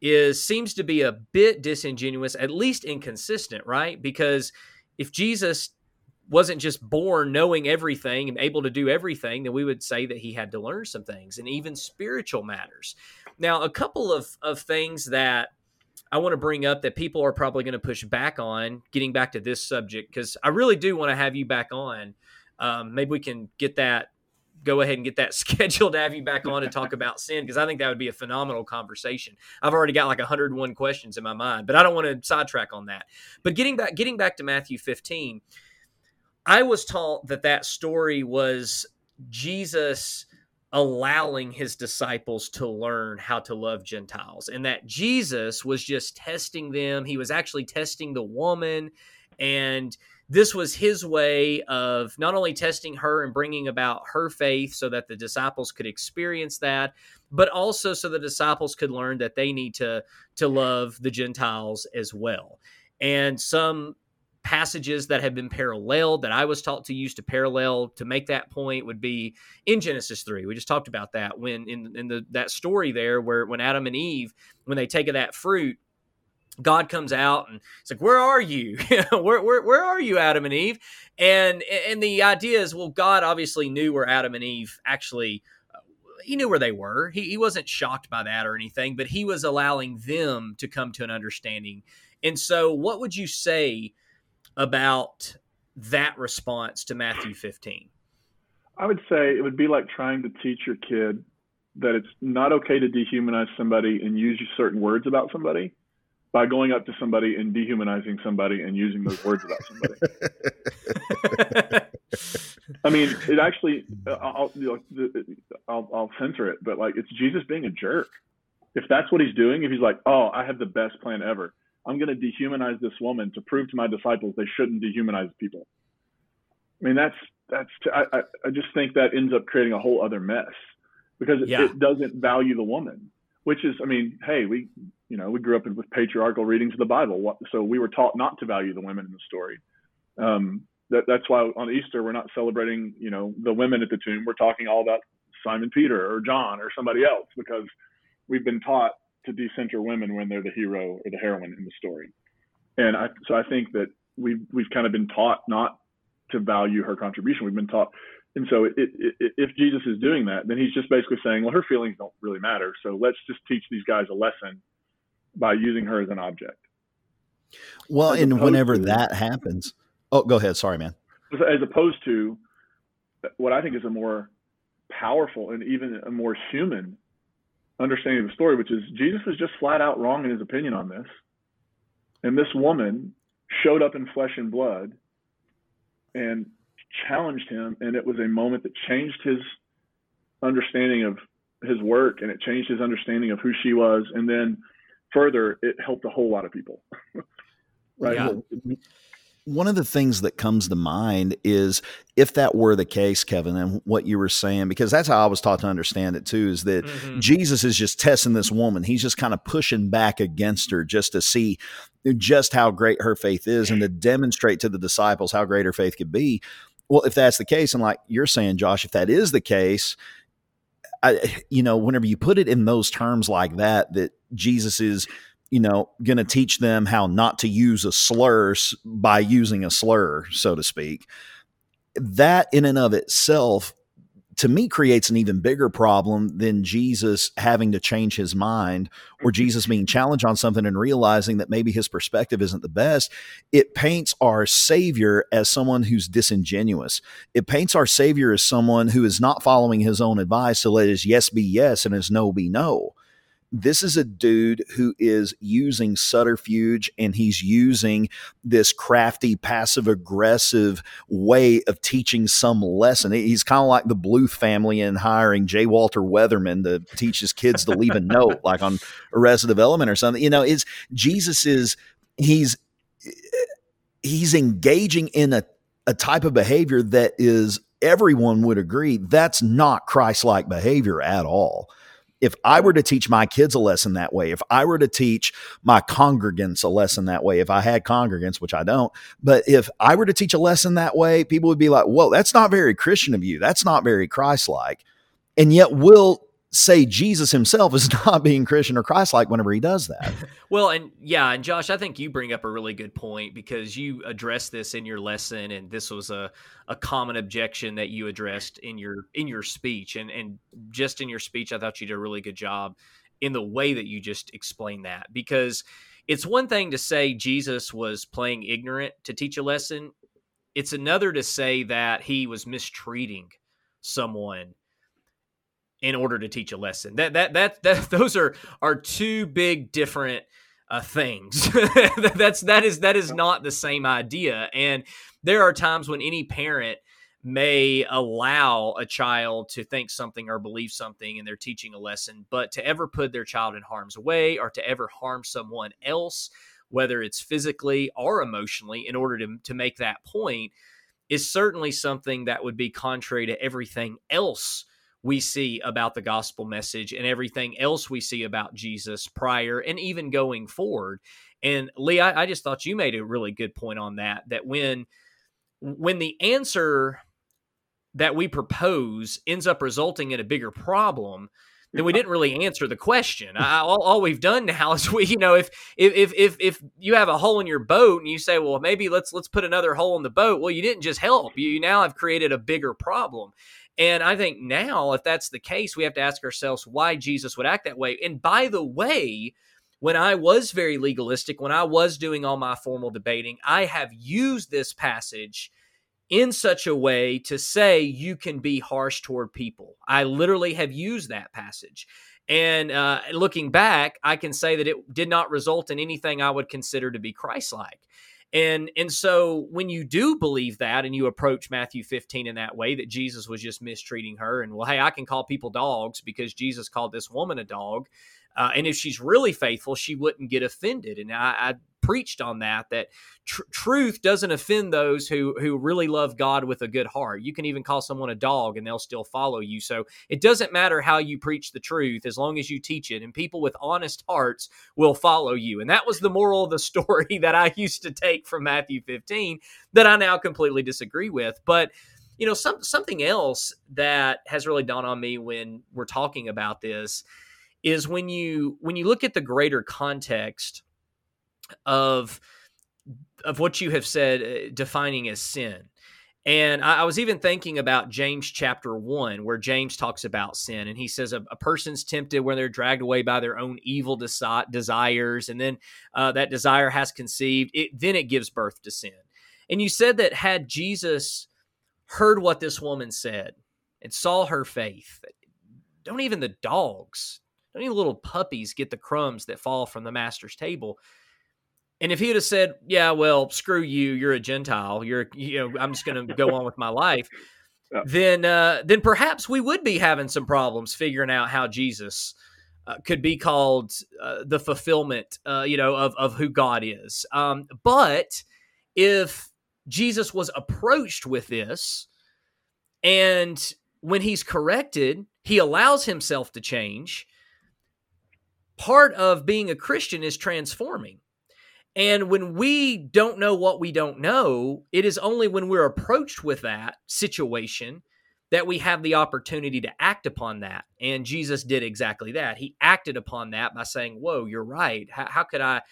is seems to be a bit disingenuous at least inconsistent right? Because if Jesus wasn't just born knowing everything and able to do everything then we would say that he had to learn some things and even spiritual matters. Now a couple of of things that I want to bring up that people are probably going to push back on getting back to this subject because I really do want to have you back on. Um, maybe we can get that go ahead and get that scheduled to have you back on to talk about sin because I think that would be a phenomenal conversation. I've already got like 101 questions in my mind, but I don't want to sidetrack on that. But getting back getting back to Matthew 15, I was taught that that story was Jesus allowing his disciples to learn how to love Gentiles and that Jesus was just testing them. He was actually testing the woman and this was his way of not only testing her and bringing about her faith so that the disciples could experience that but also so the disciples could learn that they need to to love the gentiles as well and some passages that have been paralleled that I was taught to use to parallel to make that point would be in Genesis 3. We just talked about that when in in the that story there where when Adam and Eve when they take of that fruit God comes out and it's like, "Where are you? where, where where are you, Adam and Eve?" And and the idea is, well, God obviously knew where Adam and Eve actually. Uh, he knew where they were. He, he wasn't shocked by that or anything, but he was allowing them to come to an understanding. And so, what would you say about that response to Matthew 15? I would say it would be like trying to teach your kid that it's not okay to dehumanize somebody and use certain words about somebody by going up to somebody and dehumanizing somebody and using those words about somebody. I mean, it actually, uh, I'll, you know, I'll, I'll censor it, but like it's Jesus being a jerk. If that's what he's doing, if he's like, oh, I have the best plan ever, I'm going to dehumanize this woman to prove to my disciples they shouldn't dehumanize people. I mean, that's that's. I I just think that ends up creating a whole other mess because it, yeah. it doesn't value the woman. Which is, I mean, hey, we you know we grew up with patriarchal readings of the Bible, so we were taught not to value the women in the story. Um, that, that's why on Easter we're not celebrating, you know, the women at the tomb. We're talking all about Simon Peter or John or somebody else because we've been taught to decenter women when they're the hero or the heroine in the story. And I, so I think that we've we've kind of been taught not to value her contribution. We've been taught, and so it, it, it, if Jesus is doing that, then he's just basically saying, well, her feelings don't really matter. So let's just teach these guys a lesson by using her as an object. Well, as and whenever to, that happens, oh, go ahead. Sorry, man. As opposed to what I think is a more powerful and even a more human understanding of the story, which is Jesus was just flat out wrong in his opinion on this. And this woman showed up in flesh and blood and challenged him. And it was a moment that changed his understanding of his work and it changed his understanding of who she was. And then further, it helped a whole lot of people. right. Yeah one of the things that comes to mind is if that were the case, Kevin, and what you were saying, because that's how I was taught to understand it too, is that mm-hmm. Jesus is just testing this woman. He's just kind of pushing back against her just to see just how great her faith is and to demonstrate to the disciples how great her faith could be. Well, if that's the case, and like you're saying, Josh, if that is the case, You know, whenever you put it in those terms like that, that Jesus is you know, going to teach them how not to use a slur by using a slur, so to speak. That in and of itself, to me, creates an even bigger problem than Jesus having to change his mind or mm-hmm. Jesus being challenged on something and realizing that maybe his perspective isn't the best. It paints our Savior as someone who's disingenuous. It paints our Savior as someone who is not following his own advice to let his yes be yes and his no be no this is a dude who is using subterfuge and he's using this crafty, passive aggressive way of teaching some lesson. He's kind of like the Bluth family in hiring J. Walter Weatherman to teach his kids to leave a note, like on Arrested Development or something. You know, is Jesus is he's he's engaging in a, a type of behavior that is everyone would agree that's not Christ-like behavior at all if I were to teach my kids a lesson that way, if I were to teach my congregants a lesson that way, if I had congregants, which I don't, but if I were to teach a lesson that way, people would be like, whoa, that's not very Christian of you. That's not very Christ like. And yet we'll say Jesus himself is not being Christian or Christ like whenever he does that. well, and yeah, and Josh, I think you bring up a really good point because you addressed this in your lesson, and this was a, a common objection that you addressed in your in your speech, and and just in your speech, I thought you did a really good job in the way that you just explained that because it's one thing to say Jesus was playing ignorant to teach a lesson. It's another to say that he was mistreating someone in order to teach a lesson. That that that, that those are are two big different uh, things. That's that is that is not the same idea. And there are times when any parent may allow a child to think something or believe something and they're teaching a lesson, but to ever put their child in harm's way or to ever harm someone else, whether it's physically or emotionally, in order to, to make that point, is certainly something that would be contrary to everything else we see about the gospel message and everything else we see about Jesus prior and even going forward. And Lee, I, I, just thought you made a really good point on that. That when when the answer that we propose ends up resulting in a bigger problem, then we didn't really answer the question. I, all, all, we've done now is we, you know, if, if if if you have a hole in your boat and you say, well, maybe let's let's put another hole in the boat. Well, you didn't just help. You now have created a bigger problem. And I think now, if that's the case, we have to ask ourselves why Jesus would act that way. And by the way, when I was very legalistic, when I was doing all my formal debating, I have used this passage in such a way to say you can be harsh toward people. I literally have used that passage. And uh, looking back, I can say that it did not result in anything I would consider to be Christ like. And and so when you do believe that and you approach Matthew 15 in that way that Jesus was just mistreating her and well hey I can call people dogs because Jesus called this woman a dog uh, and if she's really faithful she wouldn't get offended and I, I preached on that that tr- truth doesn't offend those who who really love God with a good heart. You can even call someone a dog and they'll still follow you. So it doesn't matter how you preach the truth as long as you teach it and people with honest hearts will follow you. And that was the moral of the story that I used to take from Matthew 15 that I now completely disagree with. But you know, some something else that has really dawned on me when we're talking about this is when you when you look at the greater context of of what you have said uh, defining as sin. And I, I, was even thinking about James chapter one, where James talks about sin, and he says a, a person's tempted when they're dragged away by their own evil desi- desires, and then uh, that desire has conceived, it, then it gives birth to sin. And you said that had Jesus heard what this woman said and saw her faith, don't even the dogs, don't even little puppies get the crumbs that fall from the master's table. And if he'd have said, "Yeah, well, screw you, you're a Gentile, you're, you know, I'm just going to go on with my life," yeah. then, uh, then perhaps we would be having some problems figuring out how Jesus uh, could be called uh, the fulfillment, uh, you know, of of who God is. Um, but if Jesus was approached with this, and when he's corrected, he allows himself to change. Part of being a Christian is transforming and when we don't know what we don't know, it is only when we're approached with that situation that we have the opportunity to act upon that. And Jesus did exactly that. He acted upon that by saying, "Whoa, you're right. How, how could I?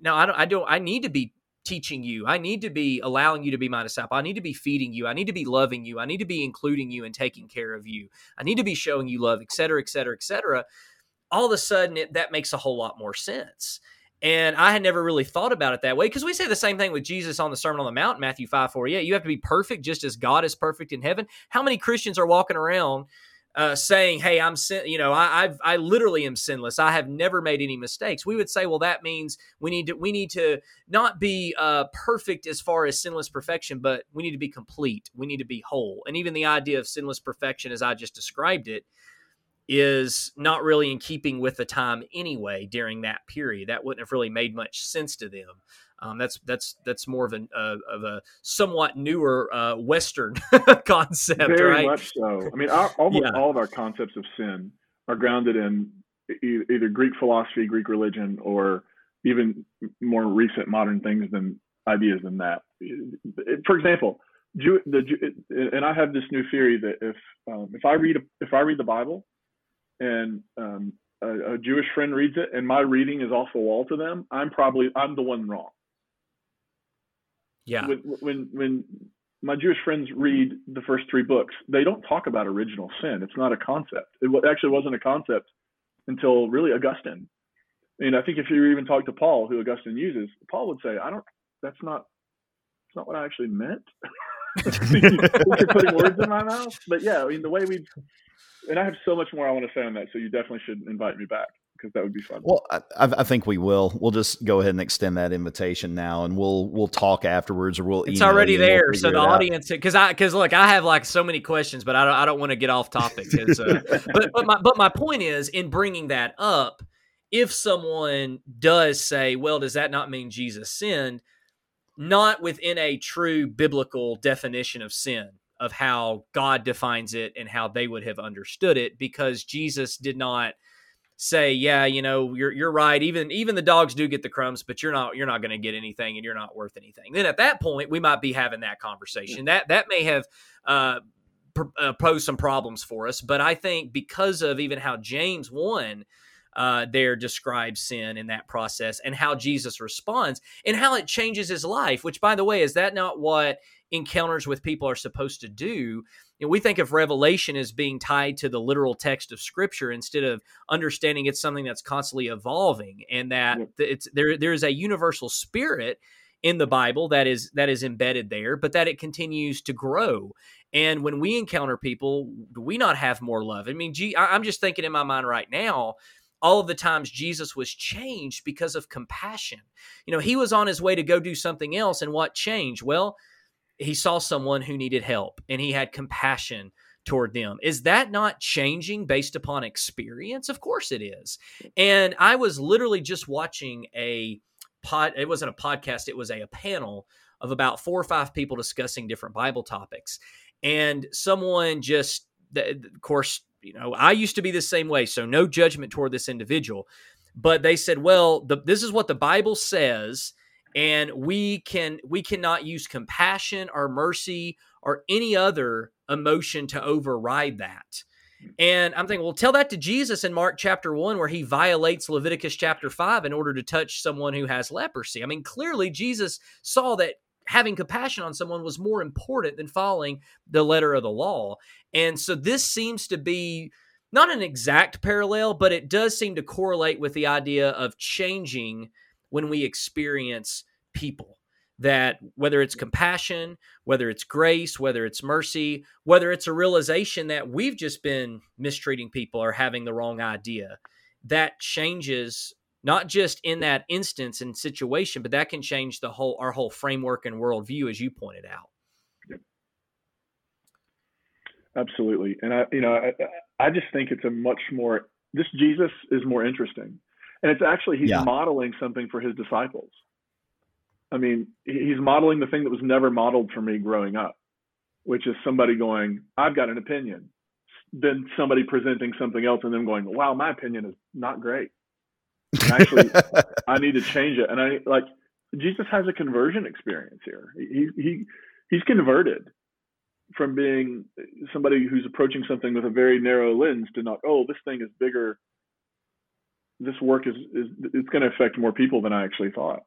No, I don't. I don't. I need to be teaching you. I need to be allowing you to be my disciple. I need to be feeding you. I need to be loving you. I need to be including you and taking care of you. I need to be showing you love, et cetera, et cetera, et cetera." All of a sudden, it, that makes a whole lot more sense. And I had never really thought about it that way because we say the same thing with Jesus on the Sermon on the Mount, Matthew 5 48. You have to be perfect just as God is perfect in heaven. How many Christians are walking around uh, saying, "Hey, I'm sin," you know, I, I've I literally am sinless. I have never made any mistakes. We would say, well, that means we need to we need to not be uh, perfect as far as sinless perfection, but we need to be complete. We need to be whole. And even the idea of sinless perfection, as I just described it, is not really in keeping with the time anyway during that period. That wouldn't have really made much sense to them. Um, that's that's that's more of an uh, of a somewhat newer uh, Western concept, Very right? much so. I mean, our, almost yeah. all of our concepts of sin are grounded in either Greek philosophy, Greek religion, or even more recent modern things than ideas than that. For example, Jew, the, and I have this new theory that if um, if I read if I read the Bible and um, a, a, Jewish friend reads it and my reading is off the wall to them, I'm probably I'm the one wrong. Yeah. When when when my Jewish friends read the first three books, they don't talk about original sin. It's not a concept. It actually wasn't a concept until really Augustine. And I think if you even talk to Paul, who Augustine uses, Paul would say, "I don't. That's not. It's not what I actually meant." You're putting words in my mouth. But yeah, I mean, the way we and I have so much more I want to say on that. So you definitely should invite me back because that would be fun. Well, I, I, think we will. We'll just go ahead and extend that invitation now, and we'll we'll talk afterwards, or we'll. It's already there, we'll so the audience, because I because look, I have like so many questions, but I don't I don't want to get off topic. Uh, but but my but my point is in bringing that up, if someone does say, well, does that not mean Jesus sinned? Not within a true biblical definition of sin of how God defines it and how they would have understood it because Jesus did not say, yeah, you know, you're you're right. Even even the dogs do get the crumbs, but you're not you're not going to get anything and you're not worth anything. Then at that point, we might be having that conversation. That that may have uh, uh, pose some problems for us. But I think because of even how James 1 uh, there describes sin in that process and how Jesus responds and how it changes his life, which, by the way, is that not what encounters with people are supposed to do? You know, we think of revelation as being tied to the literal text of scripture instead of understanding it's something that's constantly evolving and that it's there there is a universal spirit in the Bible that is that is embedded there, but that it continues to grow. And when we encounter people, do we not have more love? I mean, gee, I'm just thinking in my mind right now, all of the times Jesus was changed because of compassion. You know, he was on his way to go do something else, and what changed? Well, he saw someone who needed help, and he had compassion toward them. Is that not changing based upon experience? Of course it is. And I was literally just watching a pod it wasn't a podcast it was a, a panel of about four or five people discussing different bible topics and someone just of course you know i used to be the same way so no judgment toward this individual but they said well the, this is what the bible says and we can we cannot use compassion or mercy or any other emotion to override that and I'm thinking, well, tell that to Jesus in Mark chapter one, where he violates Leviticus chapter five in order to touch someone who has leprosy. I mean, clearly Jesus saw that having compassion on someone was more important than following the letter of the law. And so this seems to be not an exact parallel, but it does seem to correlate with the idea of changing when we experience people that whether it's mm. compassion, whether it's grace, whether it's mercy, whether it's a realization that we've just been mistreating people or having the wrong idea, that changes not just in that instance and situation, but that can change the whole our whole framework and worldview, as you pointed out. Absolutely, and I, you know, I, I just think it's a much more. This Jesus is more interesting, and it's actually he's yeah. modeling something for his disciples. I mean, he's modeling the thing that was never modeled for me growing up, which is somebody going, I've got an opinion. Then somebody presenting something else and then going, wow, my opinion is not great. And actually, I need to change it. And I like, Jesus has a conversion experience here. He, he, he's converted from being somebody who's approaching something with a very narrow lens to not, oh, this thing is bigger. This work is, is it's going to affect more people than I actually thought.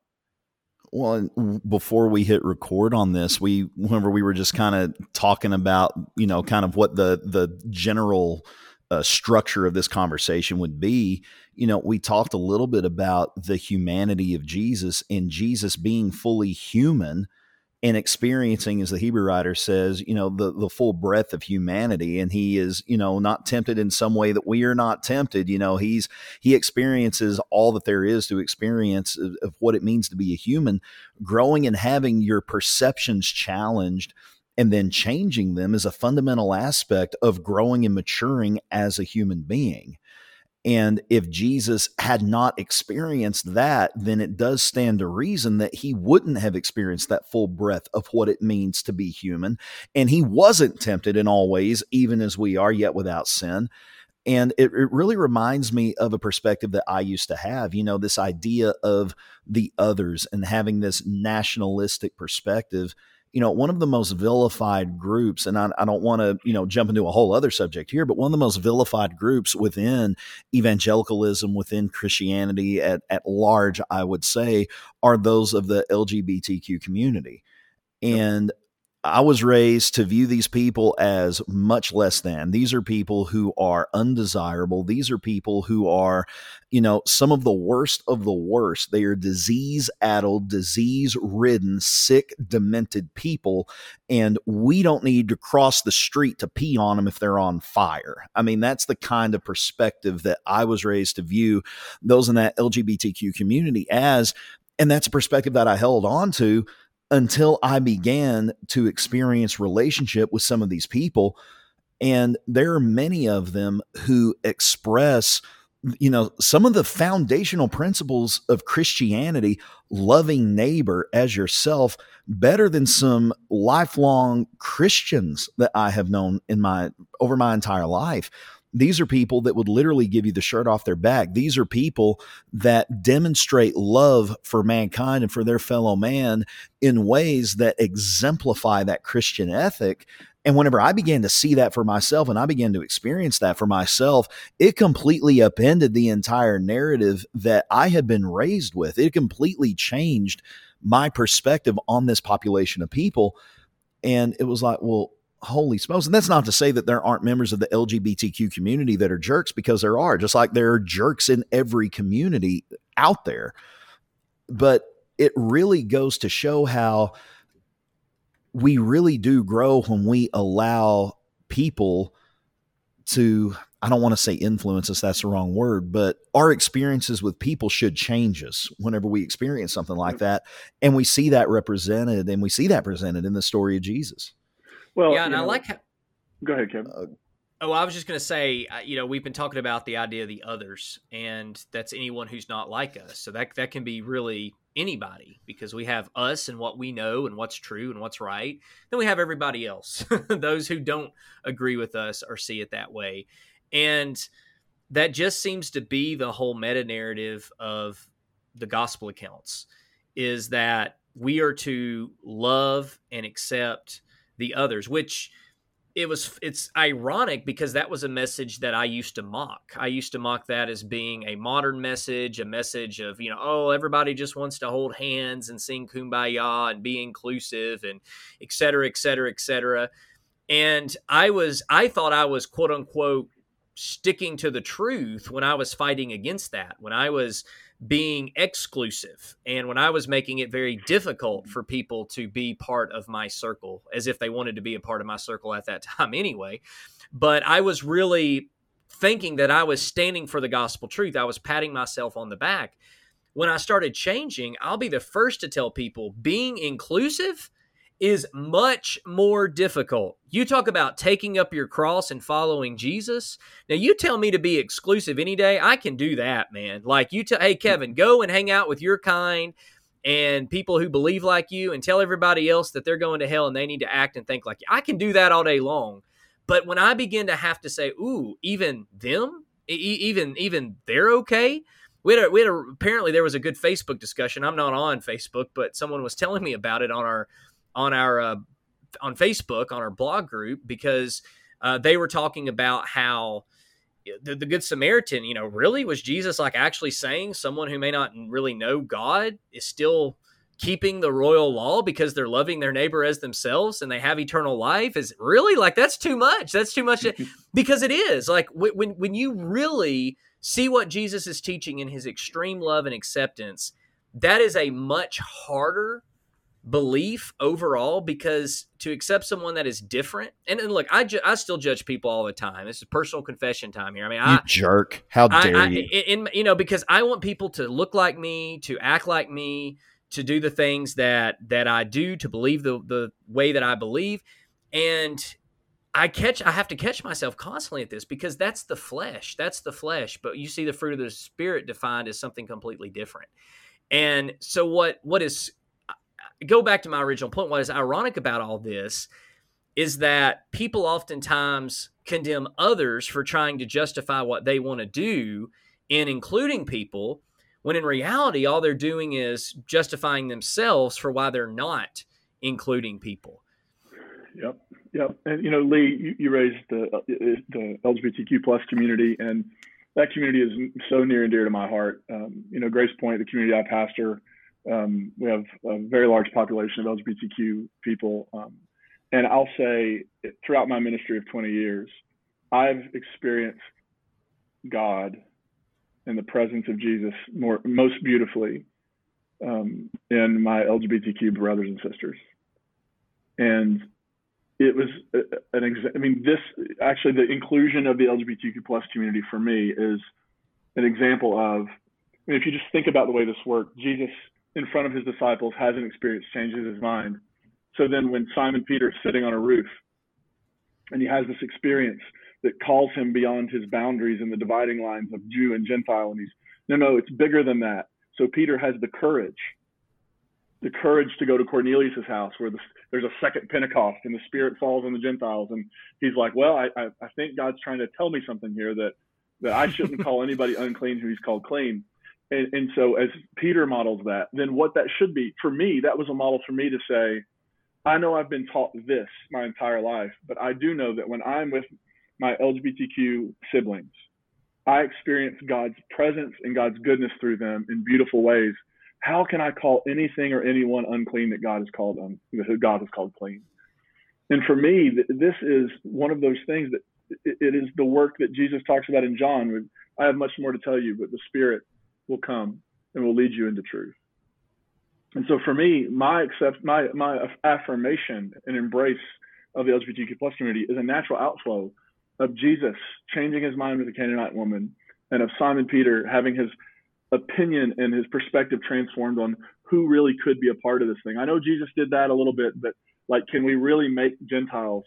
Well, before we hit record on this, we remember we were just kind of talking about, you know, kind of what the the general uh, structure of this conversation would be. You know, we talked a little bit about the humanity of Jesus and Jesus being fully human and experiencing, as the Hebrew writer says, you know, the, the full breadth of humanity. And he is, you know, not tempted in some way that we are not tempted. You know, he's, he experiences all that there is to experience of, of what it means to be a human. Growing and having your perceptions challenged and then changing them is a fundamental aspect of growing and maturing as a human being. And if Jesus had not experienced that, then it does stand to reason that he wouldn't have experienced that full breadth of what it means to be human. And he wasn't tempted in all ways, even as we are, yet without sin. And it, it really reminds me of a perspective that I used to have, you know, this idea of the others and having this nationalistic perspective you know, one of the most vilified groups, and I, I don't want to, you know, jump into a whole other subject here, but one of the most vilified groups within evangelicalism, within Christianity at, at large, I would say, are those of the LGBTQ community. And I was raised to view these people as much less than. These are people who are undesirable. These are people who are, you know, some of the worst of the worst. They are disease addled, disease ridden, sick, demented people. And we don't need to cross the street to pee on them if they're on fire. I mean, that's the kind of perspective that I was raised to view those in that LGBTQ community as. And that's a perspective that I held on to until I began to experience relationship with some of these people. And there are many of them who express, you know, some of the foundational principles of Christianity, loving neighbor as yourself, better than some lifelong Christians that I have known in my over my entire life. These are people that would literally give you the shirt off their back. These are people that demonstrate love for mankind and for their fellow man in ways that exemplify that Christian ethic. And whenever I began to see that for myself and I began to experience that for myself, it completely upended the entire narrative that I had been raised with. It completely changed my perspective on this population of people. And it was like, well, holy smokes. And that's not to say that there aren't members of the LGBTQ community that are jerks, because there are, just like there are jerks in every community out there. But it really goes to show how we really do grow when we allow people to I don't want to say influence us, that's the wrong word, but our experiences with people should change us whenever we experience something like that. And we see that represented and we see that presented in the story of Jesus. Well, yeah, and know, I like how. Go ahead, Kevin. Uh, oh, I was just going to say, uh, you know, we've been talking about the idea of the others, and that's anyone who's not like us. So that that can be really anybody because we have us and what we know and what's true and what's right. Then we have everybody else, those who don't agree with us or see it that way. And that just seems to be the whole meta narrative of the gospel accounts is that we are to love and accept the others, which it was it's ironic because that was a message that I used to mock. I used to mock that as being a modern message, a message of, you know, oh, everybody just wants to hold hands and sing kumbaya and be inclusive and et cetera, et cetera, et cetera. And I was I thought I was quote unquote sticking to the truth when I was fighting against that. When I was being exclusive and when I was making it very difficult for people to be part of my circle as if they wanted to be a part of my circle at that time anyway. But I was really thinking that I was standing for the gospel truth. I was patting myself on the back. When I started changing, I'll be the first to tell people being inclusive is much more difficult. You talk about taking up your cross and following Jesus. Now, you tell me to be exclusive any day, I can do that, man. Like you tell, hey, hmm. Kevin, go and hang out with your kind and people who believe like you and tell everybody else that they're going to hell and they need to act and think like you. I can do that all day long. But when I begin to have to say, ooh, even them, e- even even they're okay. We had, a, we had a, apparently there was a good Facebook discussion. I'm not on Facebook, but someone was telling me about it on our on our uh, on Facebook on our blog group because uh, they were talking about how the, the good Samaritan, you know, really was Jesus like actually saying someone who may not really know God is still keeping the royal law because they're loving their neighbor as themselves and they have eternal life? Is really? Like that's too much. That's too much because it is. Like when when you really see what Jesus is teaching in his extreme love and acceptance that is a much harder belief overall because to accept someone that is different and, and look I, ju- I still judge people all the time. This is personal confession time here. I mean you I, jerk. How dare I, you. in, you know because i want people to look like me to act like me to do the things that that i do to believe the the way that i believe. And i catch i have to catch myself constantly at this because that's the flesh. That's the flesh. But you see the fruit of the spirit defined as something completely different. And so what what is go back to my original point. What is ironic about all this is that people oftentimes condemn others for trying to justify what they want to do in including people, when in reality, all they're doing is justifying themselves for why they're not including people. Yep. Yep. And, you know, Lee, you, you raised the, uh, the LGBTQ plus community, and that community is so near and dear to my heart. Um, you know, Grace Point, the community I pastor, um, we have a very large population of LGBTQ people. Um, and I'll say throughout my ministry of 20 years, I've experienced God and the presence of Jesus more most beautifully um, in my LGBTQ brothers and sisters. And it was an exa- I mean, this actually the inclusion of the LGBTQ plus community for me is an example of. I mean, if you just think about the way this worked, Jesus in front of his disciples has an experience, changes his mind. So then when Simon Peter is sitting on a roof and he has this experience that calls him beyond his boundaries and the dividing lines of Jew and Gentile, and he's, no, no, it's bigger than that. So Peter has the courage, the courage to go to Cornelius's house where the, there's a second Pentecost and the Spirit falls on the Gentiles. And he's like, well, I, I, I think God's trying to tell me something here that, that I shouldn't call anybody unclean who he's called clean. And, and so as Peter models that, then what that should be for me, that was a model for me to say, I know I've been taught this my entire life, but I do know that when I'm with my LGBTQ siblings, I experience God's presence and God's goodness through them in beautiful ways. How can I call anything or anyone unclean that God has called that God has called clean? And for me, this is one of those things that it is the work that Jesus talks about in John. I have much more to tell you, but the Spirit will come and will lead you into truth. And so for me, my accept my my affirmation and embrace of the LGBTQ plus community is a natural outflow of Jesus changing his mind with the Canaanite woman and of Simon Peter having his opinion and his perspective transformed on who really could be a part of this thing. I know Jesus did that a little bit, but like, can we really make Gentiles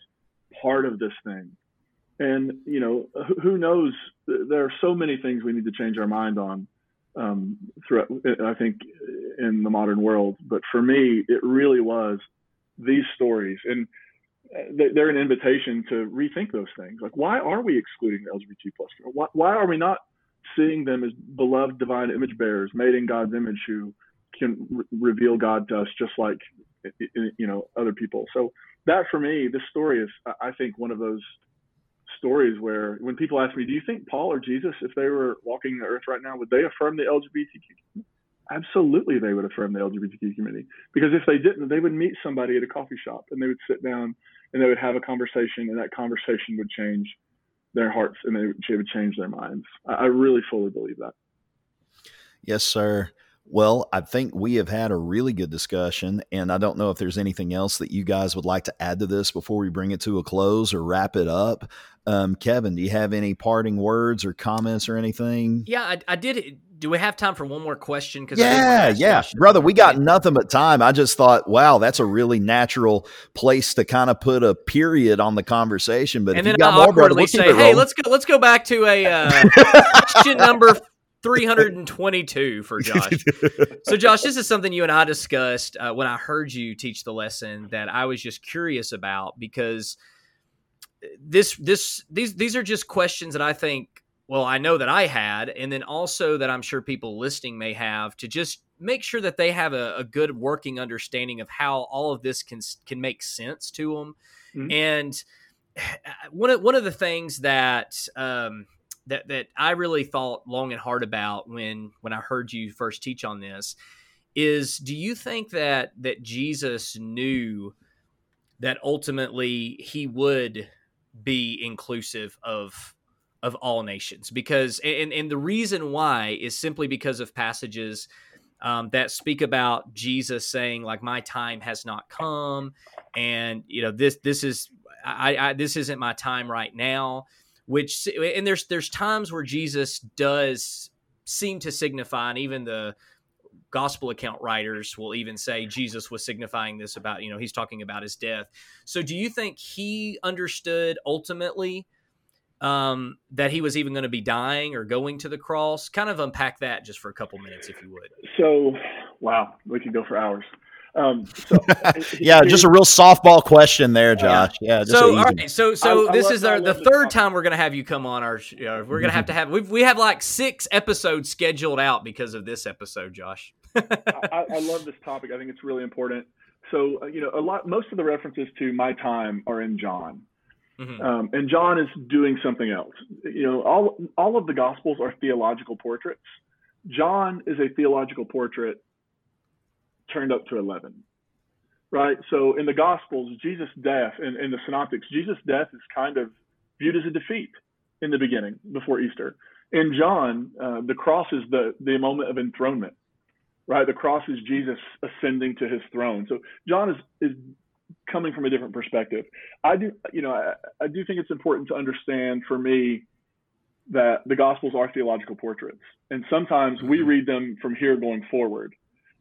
part of this thing? And, you know, who knows? There are so many things we need to change our mind on um, throughout, I think, in the modern world. But for me, it really was these stories. And uh, they're an invitation to rethink those things. Like, why are we excluding the LGBT plus? Why, why are we not seeing them as beloved divine image bearers, made in God's image, who can re- reveal God to us just like you know other people. So that for me, this story is I think one of those stories where when people ask me, do you think Paul or Jesus, if they were walking the earth right now, would they affirm the LGBTQ? Absolutely, they would affirm the LGBTQ community because if they didn't, they would meet somebody at a coffee shop and they would sit down and they would have a conversation, and that conversation would change their hearts and they would change their minds. I really fully believe that. Yes, sir. Well, I think we have had a really good discussion, and I don't know if there's anything else that you guys would like to add to this before we bring it to a close or wrap it up. Um, Kevin, do you have any parting words or comments or anything? Yeah, I, I did. Do we have time for one more question? Because yeah, yeah, brother, we got nothing but time. I just thought, wow, that's a really natural place to kind of put a period on the conversation. But and then you got I awkwardly say, hey, let's go, let's go back to a uh, question number 322 for Josh. so, Josh, this is something you and I discussed uh, when I heard you teach the lesson that I was just curious about because this, this, these, these are just questions that I think, well, I know that I had, and then also that I'm sure people listening may have to just make sure that they have a, a good working understanding of how all of this can can make sense to them. Mm-hmm. And one of one of the things that um, that that I really thought long and hard about when when I heard you first teach on this is do you think that that Jesus knew that ultimately he would be inclusive of of all nations? Because and and the reason why is simply because of passages um, that speak about Jesus saying like my time has not come and you know this this is I, I this isn't my time right now which and there's there's times where Jesus does seem to signify, and even the gospel account writers will even say Jesus was signifying this about you know he's talking about his death. So do you think he understood ultimately um, that he was even going to be dying or going to the cross? Kind of unpack that just for a couple minutes, if you would. So, wow, we could go for hours. Um, so, yeah, just a real softball question there, Josh. Yeah. so, all right. So, so I, this I is our, the third time we're going to have you come on our. You know, we're going to have to have we we have like six episodes scheduled out because of this episode, Josh. I, I, love this topic. I think it's really important. So, uh, you know, a lot most of the references to my time are in John. Mm-hmm. Um, and John is doing something else. You know, all all of the Gospels are theological portraits. John is a theological portrait turned up to 11 right? So in the gospels jesus death and in, in the synoptics jesus death is kind of viewed as a defeat in the beginning before easter. In john uh, the cross is the the moment of enthronement right? The cross is jesus ascending to his throne. So john is is coming from a different perspective. I do you know i, I do think it's important to understand for me that the gospels are theological portraits. And sometimes we mm-hmm. read them from here going forward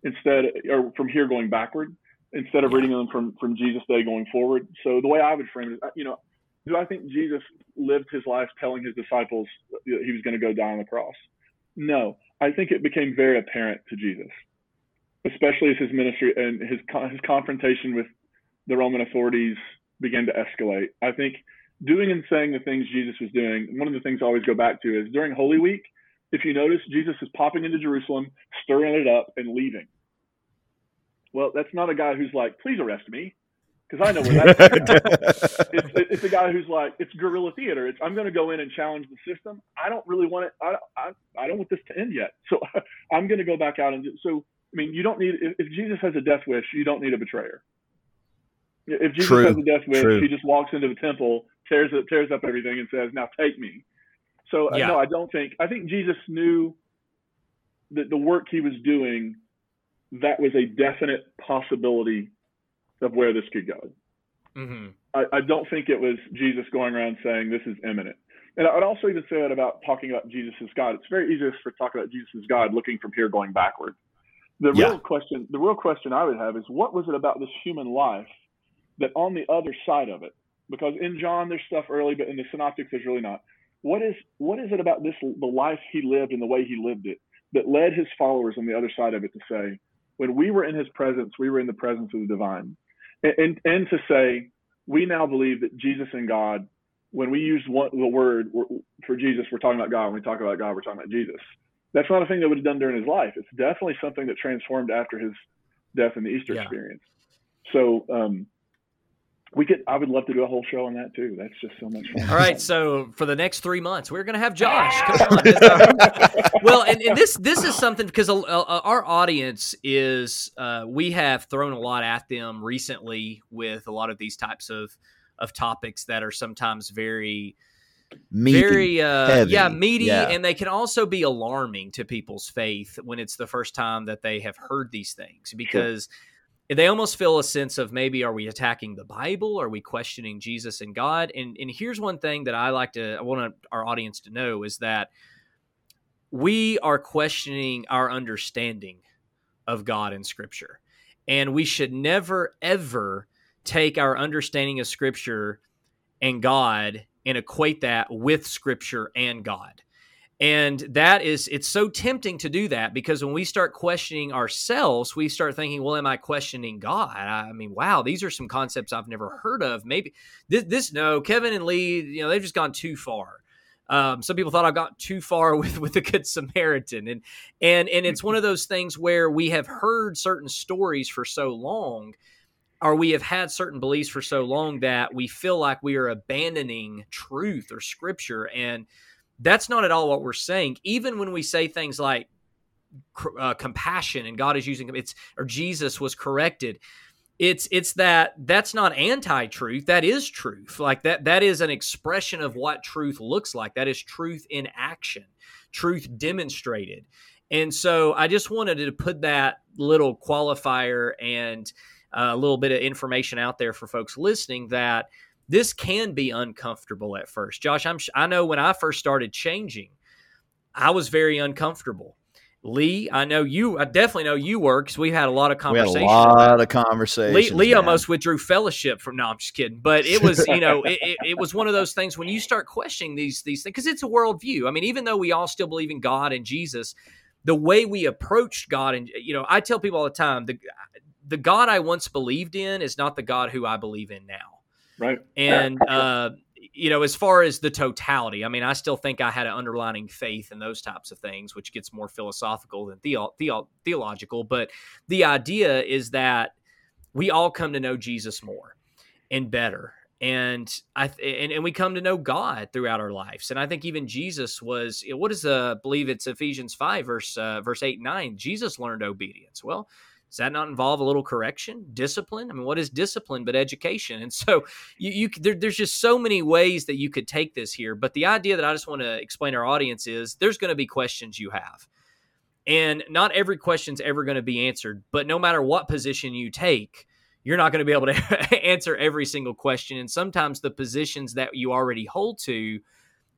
instead, or from here going backward, instead of reading them from from Jesus' day going forward. So the way I would frame it is, you know, do I think Jesus lived his life telling his disciples he was going to go die on the cross? No, I think it became very apparent to Jesus, especially as his ministry and his his confrontation with the Roman authorities began to escalate. I think doing and saying the things Jesus was doing, one of the things I always go back to is during Holy Week, if you notice, Jesus is popping into Jerusalem, stirring it up, and leaving. Well, that's not a guy who's like, please arrest me. because I know where that's it's, it's a guy who's like it's guerrilla theater. It's I'm going to go in and challenge the system. I don't really want it. I I, I don't want this to end yet. So I'm going to go back out and do, so. I mean, you don't need if, if Jesus has a death wish, you don't need a betrayer. If Jesus True. has a death wish, True. he just walks into the temple, tears tears up everything, and says, "Now take me." So uh, yeah. no, I don't think. I think Jesus knew that the work he was doing, that was a definite possibility of where this could go. Mm-hmm. I, I, don't think it was Jesus going around saying this is imminent. And I'd also even say that about talking about Jesus as God. It's very easy for talking about Jesus as God looking from here going backward. The yeah. real question, the real question I would have is what was it about this human life that on the other side of it, because in John there's stuff early, but in the Synoptics there's really not. What is what is it about this the life he lived and the way he lived it that led his followers on the other side of it to say, when we were in his presence, we were in the presence of the divine and, and, and to say we now believe that Jesus and God, when we use one, the word for Jesus, we're talking about God. When we talk about God, we're talking about Jesus. That's not a thing that would have done during his life. It's definitely something that transformed after his death in the Easter yeah. experience. So um, we could i would love to do a whole show on that too. That's just so much fun. All right so for the next three months we're going to have josh. Come on well and, and, this this is something because uh, uh, our audience is uh, we have thrown a lot at them recently with a lot of these types of of topics that are sometimes very meaty, very uh, yeah meaty yeah. and they can also be alarming to people's faith when it's the first time that they have heard these things because sure they almost feel a sense of maybe are we attacking the bible? Are we questioning jesus and god? And and here's one thing that i like to i want our audience to know is that we are questioning our understanding of god in scripture. And we should never ever take our understanding of scripture and god and equate that with scripture and god and that is, it's so tempting to do that because when we start questioning ourselves, we start thinking, well, am I questioning God? I mean, wow, these are some concepts I've never heard of. Maybe this, this no, Kevin and Lee, you know, they've just gone too far. Um, some people thought I've gone too far with with the Good Samaritan, and and and it's one of those things where we have heard certain stories for so long, or we have had certain beliefs for so long that we feel like we are abandoning truth or Scripture, and that's not at all what we're saying. Even when we say things like uh, compassion and God is using it's or Jesus was corrected, it's it's that that's not anti-truth. That is truth. Like that that is an expression of what truth looks like. That is truth in action, truth demonstrated. And so I just wanted to put that little qualifier and uh, a little bit of information out there for folks listening that this can be uncomfortable at first. Josh, I'm I know when I first started changing, I was very uncomfortable. Lee, I know you. I definitely know you were because we had a lot of conversations. We had a lot of conversations. Lee, Lee almost withdrew fellowship from. No, I'm just kidding. But it was, you know, it, it, it, was one of those things when you start questioning these these things because it's a worldview. I mean, even though we all still believe in God and Jesus, the way we approached God and you know, I tell people all the time the the God I once believed in is not the God who I believe in now. Right. And, uh, you know, as far as the totality, I mean, I still think I had an underlining faith in those types of things, which gets more philosophical than theo- theo- theological. But the idea is that we all come to know Jesus more and better. And I th- and, and we come to know God throughout our lives, and I think even Jesus was. What is uh, believe it's Ephesians five verse uh, verse eight and nine. Jesus learned obedience. Well, does that not involve a little correction, discipline? I mean, what is discipline but education? And so you, you there, there's just so many ways that you could take this here. But the idea that I just want to explain our audience is there's going to be questions you have. And not every question's ever going to be answered. But no matter what position you take, you're not going to be able to answer every single question. And sometimes the positions that you already hold to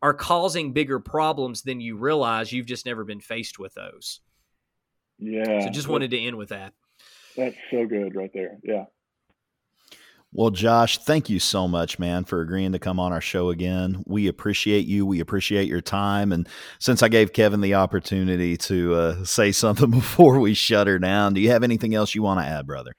are causing bigger problems than you realize. You've just never been faced with those. Yeah. So just wanted to end with that. That's so good right there. Yeah. Well, Josh, thank you so much, man, for agreeing to come on our show again. We appreciate you. We appreciate your time. And since I gave Kevin the opportunity to uh, say something before we shut her down, do you have anything else you want to add, brother?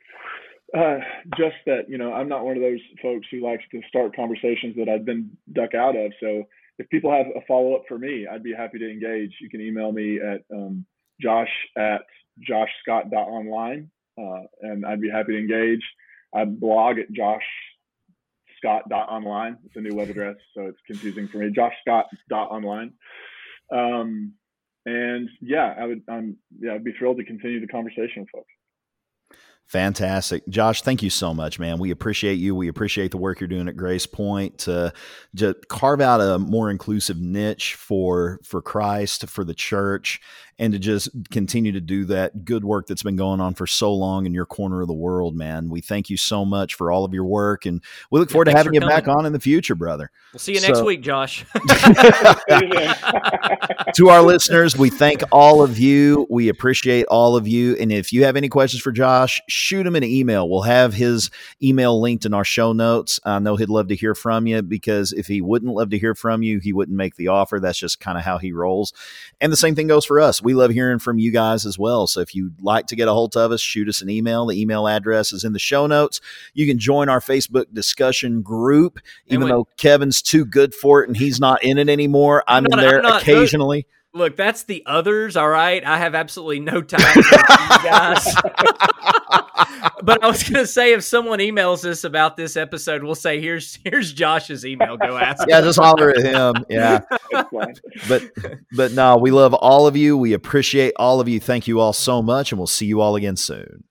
Uh, just that, you know, I'm not one of those folks who likes to start conversations that I've been duck out of. So if people have a follow up for me, I'd be happy to engage. You can email me at um, josh at joshscott.online uh, and I'd be happy to engage. I blog at Josh Scott.online. It's a new web address, so it's confusing for me. Josh Scott.online. Um, and yeah, I would, um, yeah, I'd be thrilled to continue the conversation with folks. Fantastic. Josh, thank you so much, man. We appreciate you. We appreciate the work you're doing at GracePointe to, to carve out a more inclusive niche for for Christ, for the church, and to just continue to do that good work that's been going on for so long in your corner of the world, man. We thank you so much for all of your work and we look forward yeah, to having you coming. back on in the future, brother. We'll see you so, next week, Josh. to our listeners, we thank all of you. We appreciate all of you. And if you have any questions for Josh, shoot him an email. We'll have his email linked in our show notes. I know he'd love to hear from you because if he wouldn't love to hear from you, he wouldn't make the offer. That's just kind of how he rolls. And the same thing goes for us. We love hearing from you guys as well. So if you'd like to get a hold of us, shoot us an email. The email address is in the show notes. You can join our Facebook discussion group, even when, though Kevin's too good for it and he's not in it anymore. I'm, I'm not, in there not, occasionally. Look, that's the others, all right. I have absolutely no time for you guys. but I was going to say, if someone emails us about this episode, we'll say, "Here's here's Josh's email. Go ask." Him. Yeah, just holler at him. Yeah, but but no, we love all of you. We appreciate all of you. Thank you all so much, and we'll see you all again soon.